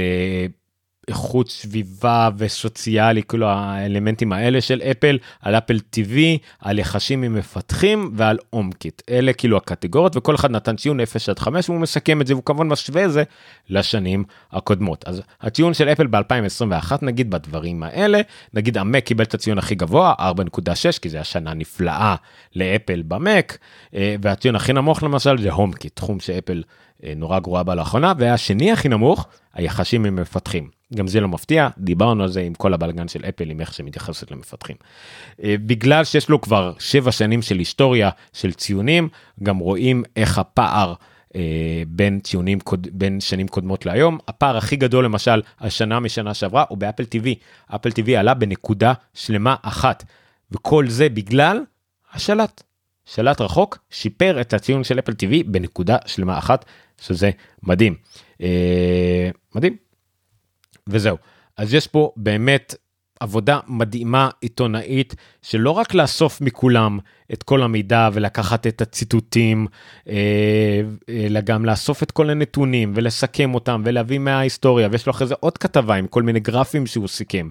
איכות סביבה וסוציאלי, כאילו האלמנטים האלה של אפל, על אפל TV, על יחסים עם מפתחים ועל אומקיט. אלה כאילו הקטגוריות, וכל אחד נתן ציון 0 עד 5, והוא מסכם את זה, והוא כמובן משווה את זה לשנים הקודמות. אז הציון של אפל ב-2021, נגיד בדברים האלה, נגיד המק קיבל את הציון הכי גבוה, 4.6, כי זה השנה נפלאה לאפל במק, אה, והציון הכי נמוך למשל זה הומקיט, תחום שאפל אה, נורא גרועה בה לאחרונה, והשני הכי נמוך, היחסים עם מפתחים. גם זה לא מפתיע, דיברנו על זה עם כל הבלגן של אפל, עם איך שמתייחסת למפתחים. אה, בגלל שיש לו כבר שבע שנים של היסטוריה של ציונים, גם רואים איך הפער אה, בין ציונים, בין שנים קודמות להיום. הפער הכי גדול למשל, השנה משנה שעברה, הוא באפל TV. אפל TV עלה בנקודה שלמה אחת, וכל זה בגלל השלט. שלט רחוק שיפר את הציון של אפל TV בנקודה שלמה אחת, שזה מדהים. אה, מדהים. וזהו. אז יש פה באמת עבודה מדהימה עיתונאית שלא רק לאסוף מכולם את כל המידע ולקחת את הציטוטים, אה, אלא גם לאסוף את כל הנתונים ולסכם אותם ולהביא מההיסטוריה, ויש לו אחרי זה עוד כתבה עם כל מיני גרפים שהוא סיכם.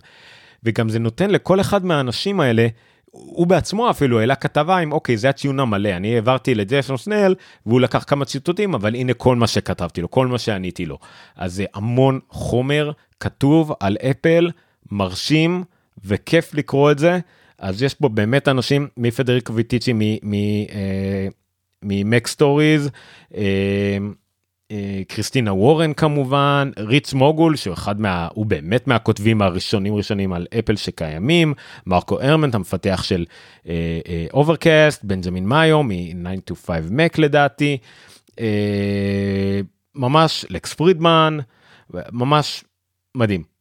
וגם זה נותן לכל אחד מהאנשים האלה הוא בעצמו אפילו העלה כתבה עם אוקיי זה הציון המלא אני העברתי לג'ייסון סנל והוא לקח כמה ציטוטים אבל הנה כל מה שכתבתי לו כל מה שעניתי לו אז זה המון חומר כתוב על אפל מרשים וכיף לקרוא את זה אז יש פה באמת אנשים מפדריקו ויטיצ'י מ MacStories. אה, קריסטינה וורן כמובן, ריץ' מוגול שהוא אחד מה... הוא באמת מהכותבים הראשונים ראשונים על אפל שקיימים, מרקו ארמנט המפתח של Overcast, uh, בנג'מין מאיו מ-9to5Mac לדעתי, uh, ממש לקס פרידמן, ממש מדהים.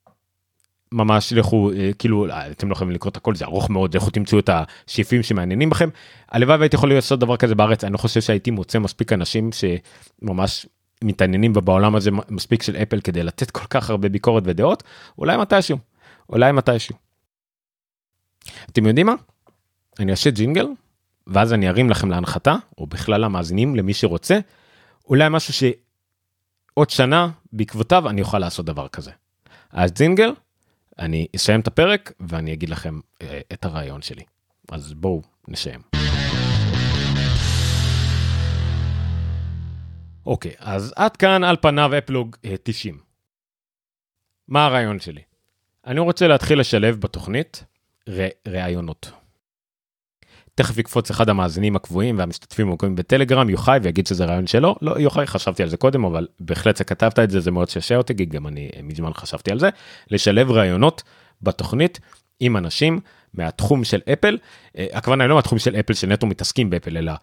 ממש לכו כאילו אתם לא יכולים לקרוא את הכל זה ארוך מאוד לכו תמצאו את השמות שמעניינים אתכם. הלוואי והייתי יכול לעשות דבר כזה בארץ אני לא חושב שהייתי מוצא מספיק אנשים שממש מתעניינים ובעולם הזה מספיק של אפל כדי לתת כל כך הרבה ביקורת ודעות, אולי מתישהו, אולי מתישהו. אתם יודעים מה? אני אעשה ג'ינגל, ואז אני ארים לכם להנחתה, או בכלל למאזינים, למי שרוצה, אולי משהו שעוד שנה בעקבותיו אני אוכל לעשות דבר כזה. אז ג'ינגל, אני אסיים את הפרק ואני אגיד לכם אה, את הרעיון שלי. אז בואו נסיים. אוקיי, אז עד כאן על פניו אפלוג 90. אה, מה הרעיון שלי? אני רוצה להתחיל לשלב בתוכנית. ראיונות. תכף יקפוץ אחד המאזינים הקבועים והמשתתפים הקבועים בטלגרם, יוחאי, ויגיד שזה רעיון שלו. לא, יוחאי, חשבתי על זה קודם, אבל בהחלט שכתבת את זה, זה מאוד שעשע אותי, כי גם אני אה, מזמן חשבתי על זה. לשלב ראיונות בתוכנית עם אנשים מהתחום של אפל. אה, הכוונה היא לא מהתחום של אפל שנטו מתעסקים באפל, אלא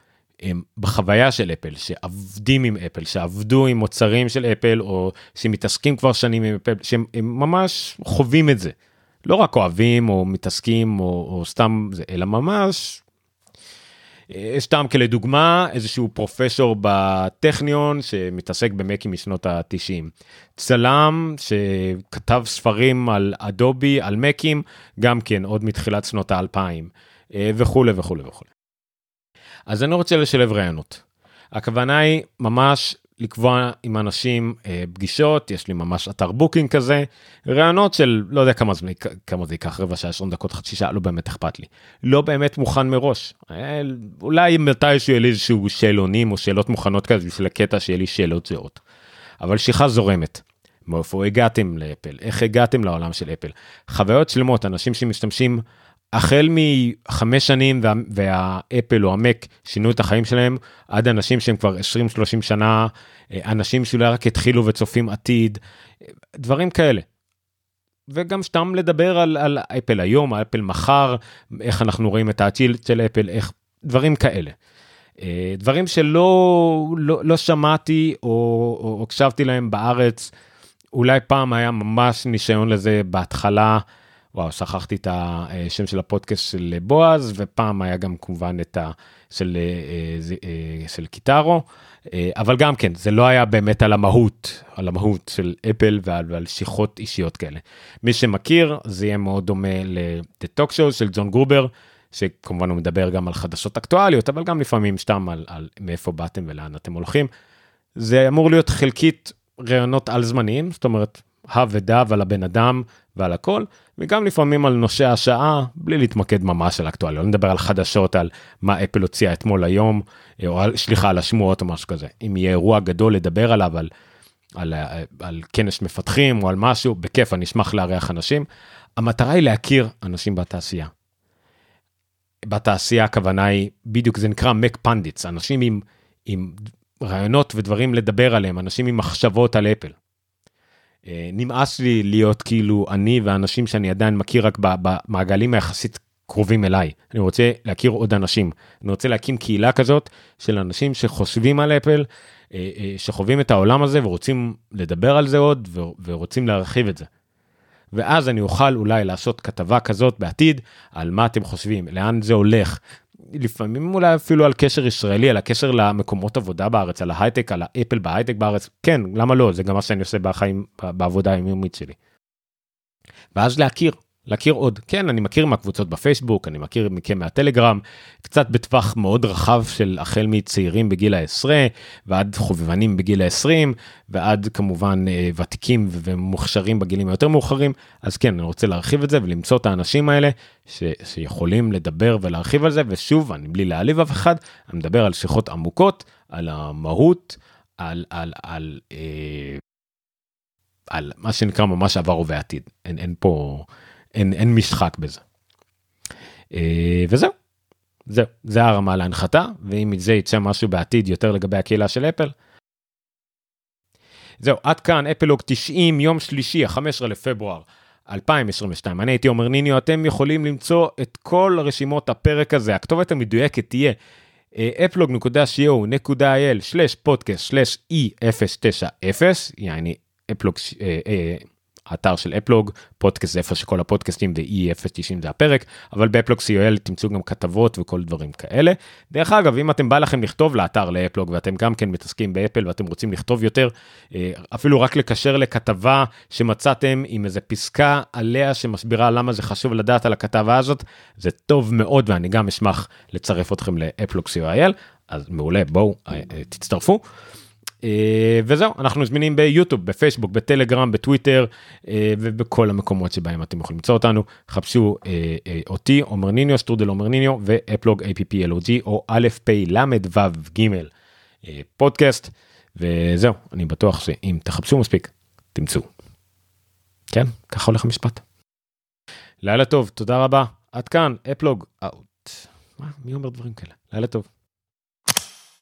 בחוויה של אפל, שעבדים עם אפל, שעבדו עם מוצרים של אפל, או שמתעסקים כבר שנים עם אפל, שהם ממש חווים את זה. לא רק אוהבים או מתעסקים או, או סתם זה, אלא ממש. יש טעם כלדוגמה איזשהו פרופסור בטכניון שמתעסק במקים משנות ה-90. צלם שכתב ספרים על אדובי, על מקים, גם כן עוד מתחילת שנות האלפיים וכולי וכולי וכולי. אז אני רוצה לשלב רעיונות. הכוונה היא ממש לקבוע עם אנשים אה, פגישות, יש לי ממש אתר booking כזה, רעיונות של לא יודע כמה זמן, כמה זה ייקח, רבע שעה, 20 דקות, חצי שעה, לא באמת אכפת לי. לא באמת מוכן מראש. אה, אולי מתישהו יהיה לי איזשהו שאלונים או שאלות מוכנות כזה בשביל הקטע שיהיה לי שאלות זהות. אבל שיחה זורמת. מאיפה הגעתם לאפל? איך הגעתם לעולם של אפל? חוויות שלמות, אנשים שמשתמשים החל מחמש שנים וה, והאפל או המק שינו את החיים שלהם עד אנשים שהם כבר 20-30 שנה, אנשים שאולי רק התחילו וצופים עתיד, דברים כאלה. וגם סתם לדבר על, על אפל היום, אפל מחר, איך אנחנו רואים את העתיד של אפל, איך, דברים כאלה. אה, דברים שלא לא, לא שמעתי או, או הקשבתי להם בארץ, אולי פעם היה ממש ניסיון לזה בהתחלה, וואו, שכחתי את השם של הפודקאסט של בועז, ופעם היה גם כמובן את ה... של, אה, אה, של קיטארו, אבל גם כן, זה לא היה באמת על המהות, על המהות של אפל ועל, ועל שיחות אישיות כאלה. מי שמכיר, זה יהיה מאוד דומה לטוק שואו של ג'ון גרובר, שכמובן הוא מדבר גם על חדשות אקטואליות, אבל גם לפעמים סתם על, על מאיפה באתם ולאן אתם הולכים. זה אמור להיות חלקית רעיונות על זמניים, זאת אומרת, הא ודא ועל הבן אדם ועל הכל, וגם לפעמים על נושא השעה, בלי להתמקד ממש על אקטואליות, לא נדבר על חדשות, על מה אפל הוציאה אתמול היום, או על, סליחה, על השמועות או משהו כזה. אם יהיה אירוע גדול לדבר עליו, על, על, על, על כנס מפתחים או על משהו, בכיף, אני אשמח לארח אנשים. המטרה היא להכיר אנשים בתעשייה. בתעשייה הכוונה היא בדיוק זה נקרא מק פנדיטס אנשים עם עם רעיונות ודברים לדבר עליהם אנשים עם מחשבות על אפל. אה, נמאס לי להיות כאילו אני ואנשים שאני עדיין מכיר רק במעגלים היחסית קרובים אליי אני רוצה להכיר עוד אנשים אני רוצה להקים קהילה כזאת של אנשים שחושבים על אפל אה, אה, שחווים את העולם הזה ורוצים לדבר על זה עוד ורוצים להרחיב את זה. ואז אני אוכל אולי לעשות כתבה כזאת בעתיד על מה אתם חושבים, לאן זה הולך. לפעמים אולי אפילו על קשר ישראלי, על הקשר למקומות עבודה בארץ, על ההייטק, על האפל בהייטק בארץ, כן, למה לא, זה גם מה שאני עושה בחיים, בעבודה היומיומית שלי. ואז להכיר, להכיר עוד. כן, אני מכיר מהקבוצות בפייסבוק, אני מכיר מכם מהטלגרם, קצת בטווח מאוד רחב של החל מצעירים בגיל העשרה ועד חובבנים בגיל העשרים ועד כמובן אה, ותיקים ומוכשרים בגילים היותר מאוחרים. אז כן, אני רוצה להרחיב את זה ולמצוא את האנשים האלה ש, שיכולים לדבר ולהרחיב על זה, ושוב, אני בלי להעליב אף אחד, אני מדבר על שיחות עמוקות, על המהות, על, על, על, אה, על מה שנקרא ממש עבר ובעתיד. אין, אין פה... אין, אין משחק בזה. אה, וזהו, זהו, זה הרמה להנחתה, ואם מזה יצא משהו בעתיד יותר לגבי הקהילה של אפל. זהו, עד כאן אפלוג 90, יום שלישי, ה-15 לפברואר 2022. אני הייתי עומר ניניו, אתם יכולים למצוא את כל רשימות הפרק הזה, הכתובת המדויקת תהיה אפלוג.co.il/podcast/e090, יעני אפלוג האתר של אפלוג, פודקאסט זה איפה שכל הפודקאסטים ו-E090 זה הפרק, אבל באפלוג co.il תמצאו גם כתבות וכל דברים כאלה. דרך אגב, אם אתם בא לכם לכתוב לאתר לאפלוג ואתם גם כן מתעסקים באפל ואתם רוצים לכתוב יותר, אפילו רק לקשר לכתבה שמצאתם עם איזה פסקה עליה שמסבירה למה זה חשוב לדעת על הכתבה הזאת, זה טוב מאוד ואני גם אשמח לצרף אתכם לאפלוג co.il, אז מעולה, בואו תצטרפו. אה, וזהו אנחנו זמינים ביוטיוב בפייסבוק בטלגרם בטוויטר אה, ובכל המקומות שבהם אתם יכולים למצוא אותנו חפשו אה, אותי עומר ניניו שטרודל עומר ניניו ואפלוג APPLOG או א' פ' ל' ו' ג' פודקאסט וזהו אני בטוח שאם תחפשו מספיק תמצאו. כן ככה הולך המשפט. לילה טוב תודה רבה עד כאן אפלוג אאוט. מי אומר דברים כאלה לילה טוב.